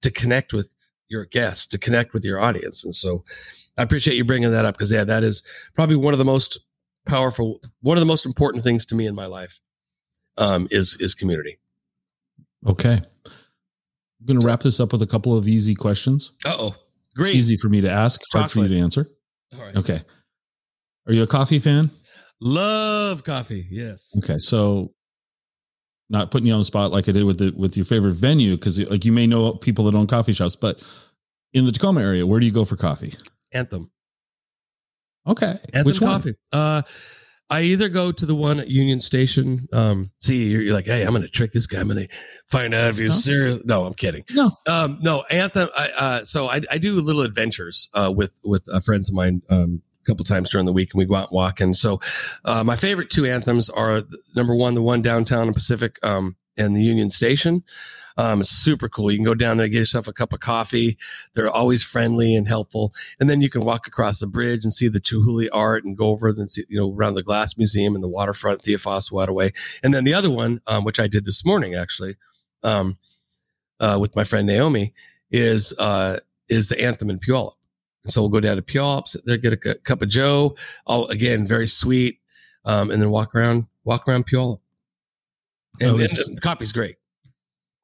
To connect with your guests, to connect with your audience. And so I appreciate you bringing that up because yeah, that is probably one of the most powerful, one of the most important things to me in my life um, is is community. Okay, I'm going to wrap this up with a couple of easy questions. Uh oh, great, easy for me to ask, Chocolate. hard for you to answer. All right. Okay. Are you a coffee fan? Love coffee. Yes. Okay, so not putting you on the spot like I did with the with your favorite venue because like you may know people that own coffee shops, but in the Tacoma area, where do you go for coffee? Anthem. Okay, Anthem which one? coffee. Uh, I either go to the one at Union Station. Um, see, you're, you're like, hey, I'm going to trick this guy. I'm going to find out if he's No. serious. No, I'm kidding. No. Um, no, Anthem. I, uh, so I, I do little adventures uh, with with uh, friends of mine. Um, a couple times during the week, and we go out and walk. And so, uh, my favorite two anthems are number one, the one downtown in Pacific, um, and the Union Station. Um, it's super cool. You can go down there, get yourself a cup of coffee. They're always friendly and helpful. And then you can walk across the bridge and see the Chihuly art and go over and see, you know, around the Glass Museum and the waterfront, Thea Foss Waterway. And then the other one, um, which I did this morning actually, um, uh, with my friend Naomi is, uh, is the anthem in Puyallup. And so we'll go down to Puyallup, sit there, get a cu- cup of Joe. Oh, again, very sweet. Um, and then walk around, walk around Puyallup. And, Oh, and the coffee's great.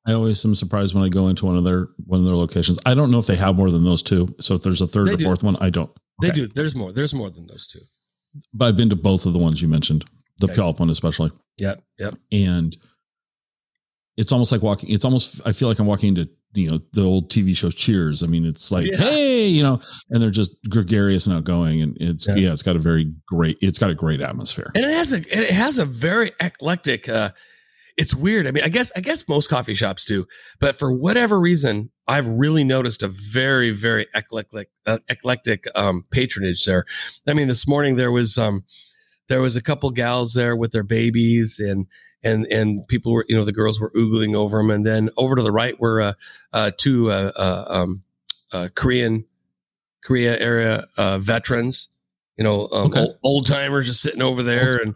I always am surprised when I go into one of their one of their locations. I don't know if they have more than those two. So if there's a third They or do. fourth one, I don't. They do. There's more. There's more than those two. But I've been to both of the ones you mentioned, the Nice. Puyallup one especially, Yep. Yep. and it's almost like walking. It's almost I feel like I'm walking into you know the old TV show Cheers. I mean, it's like Yeah. hey, you know, and they're just gregarious and outgoing, and it's Yeah. yeah. it's got a very great. It's got a great atmosphere. and it has a it has a very eclectic uh it's weird. I mean i guess i guess most coffee shops do but for whatever reason i've really noticed a very very eclectic uh, eclectic um patronage there. I mean this morning there was um there was a couple gals there with their babies and and and people were you know the girls were oogling over them and then over to the right were uh, uh two uh, uh um uh korean korea area uh veterans you know um, Okay. old, old timers just sitting over there and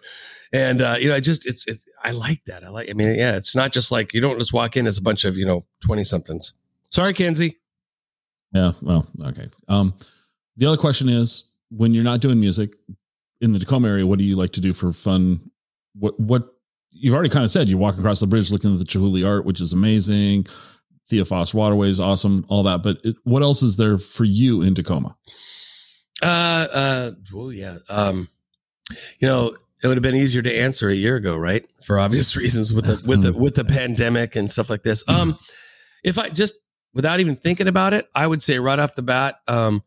and uh, you know, I just it's it, I like that. I like. I mean, yeah, it's not just like you don't just walk in as a bunch of you know twenty somethings. Sorry, Kenzie. Yeah. Well, okay. Um, the other question is when you're not doing music in the Tacoma area, what do you like to do for fun? What, what you've already kind of said, you walk across the bridge looking at the Chihuly art, which is amazing. Thea Foss Waterways, awesome, all that. But it, what else is there for you in Tacoma? Uh, uh, oh yeah. Um, you know, it would have been easier to answer a year ago, right? For obvious reasons with the with the with the pandemic and stuff like this. Um, if I just without even thinking about it, I would say right off the bat, um,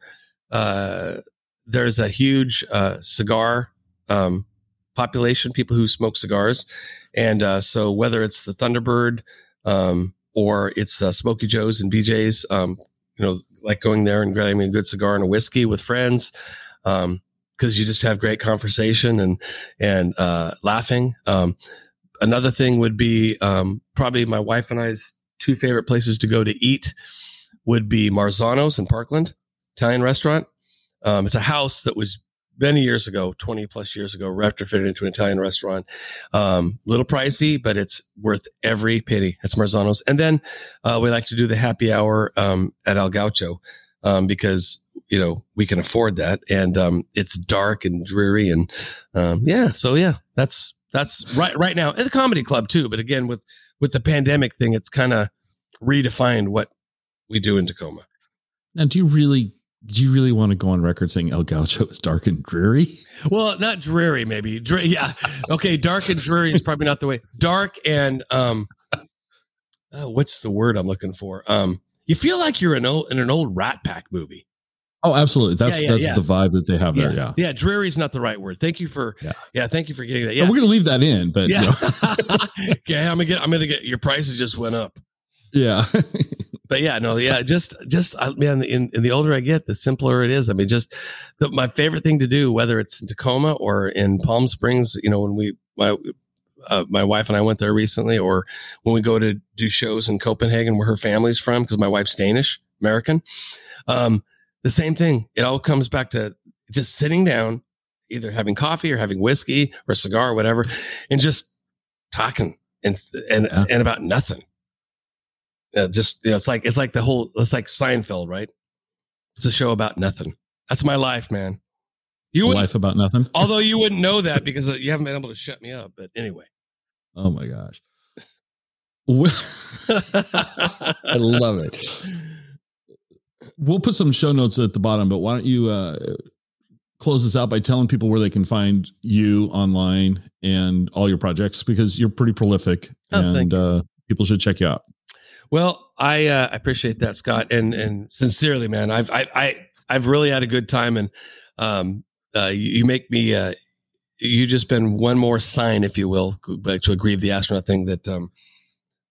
uh, there's a huge uh, cigar um, population, people who smoke cigars, and uh, so whether it's the Thunderbird um, or it's uh, Smoky Joe's and BJ's, um, you know, like going there and grabbing a good cigar and a whiskey with friends. Um, because you just have great conversation and and uh, laughing. Um, another thing would be um, probably my wife and I's two favorite places to go to eat would be Marzano's in Parkland, Italian restaurant. Um, it's a house that was many years ago, twenty plus years ago, retrofitted into an Italian restaurant. Um, little pricey, but it's worth every penny. That's Marzano's, and then uh, we like to do the happy hour um, at El Gaucho um, because you know we can afford that. And um, it's dark and dreary and um, yeah so yeah that's that's right right now. At the comedy club too but again with with the pandemic thing it's kind of redefined what we do in tacoma. Now, do you really, do you really want to go on record saying El Gaucho is dark and dreary? well not dreary maybe. Dre- yeah. Okay dark and dreary is probably not the way. Dark and um oh, what's the word i'm looking for? Um you feel like you're in, old, in an old rat pack movie Oh, absolutely. That's Yeah, yeah, that's yeah. the vibe that they have there. Yeah. yeah dreary is not the right word thank you for Yeah. yeah, thank you for getting that And yeah we're gonna leave that in, but yeah. you know, okay, I'm gonna get. I'm gonna get. Your prices just went up. yeah. But yeah, no, yeah, just, just, I man, in, in the older I get, the simpler it is. I mean, just the, my favorite thing to do, whether it's in Tacoma or in Palm Springs, you know, when we, my, uh, my wife and I went there recently, or when we go to do shows in Copenhagen where her family's from, because my wife's Danish American. Um, the same thing. It all comes back to just sitting down, either having coffee or having whiskey or a cigar or whatever, and just talking and and Yeah. and about nothing. Uh, just you know, it's like it's like the whole it's like Seinfeld, right? It's a show about nothing. That's my life, man. You Life about nothing. although you wouldn't know that because uh, you haven't been able to shut me up. But anyway, Oh my gosh. I love it. We'll put some show notes at the bottom, but why don't you uh, close this out by telling people where they can find you online and all your projects because you're pretty prolific Oh, and uh, people should check you out. Well, I uh, I appreciate that, Scott, and and sincerely, man, I've I, I I've really had a good time, and um, uh, you, you make me uh, you just been one more sign, if you will, to agree with the astronaut thing that um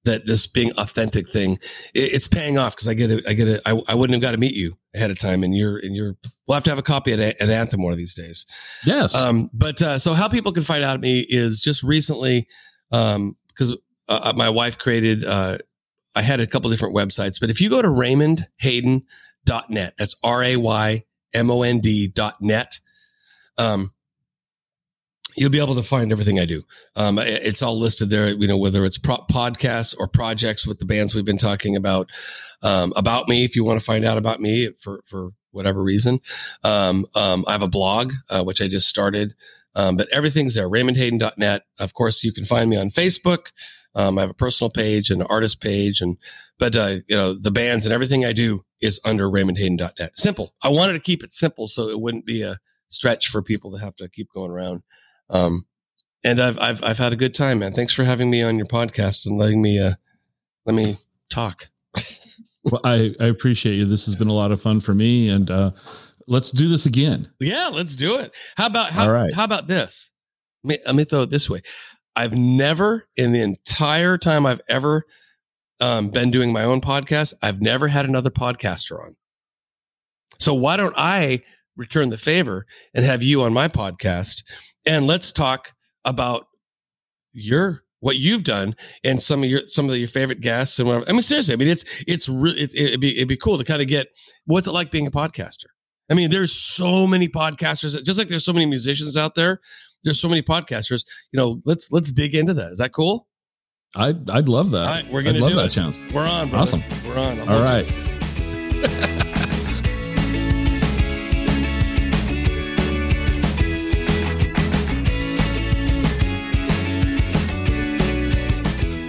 that this being authentic thing, it, it's paying off because I get it, I get it, I, I wouldn't have got to meet you ahead of time, and you're and you're we'll have to have a copy at, at Anthem one of these days. Yes. Um, but uh, so how people can find out me is just recently, um, because uh, my wife created, uh, I had a couple different websites, but if you go to raymondhayden.net, that's R A Y M O N D dot net, um, you'll be able to find everything I do. Um, it's all listed there, you know, whether it's pro- podcasts or projects with the bands we've been talking about, um, about me. If you want to find out about me for, for whatever reason. Um, um, I have a blog, uh, which I just started. Um, but everything's there, raymondhayden.net. Of course, you can find me on Facebook. Um, I have a personal page and an artist page and, but, uh, you know, the bands and everything I do is under raymondhayden.net. Simple. I wanted to keep it simple so it wouldn't be a stretch for people to have to keep going around. Um, and I've, I've, I've had a good time, man. Thanks for having me on your podcast and letting me, uh, let me talk. well, I, I appreciate you. This has been a lot of fun for me and, uh, let's do this again. Yeah, let's do it. How about, how, All right. how about this? Let me, let me throw it this way. I've never in the entire time I've ever, um, been doing my own podcast, I've never had another podcaster on. So why don't I return the favor and have you on my podcast and let's talk about your what you've done and some of your some of your favorite guests and whatever. I mean, seriously, I mean, it's it's really it, it'd be it'd be cool to kind of get what's it like being a podcaster. I mean, there's so many podcasters, just like there's so many musicians out there. There's so many podcasters. You know, let's let's dig into that. Is that cool? I'd I'd love that. All right, we're gonna I'd love that it. chance. We're on. Brother. Awesome. We're on. I'll All hold you.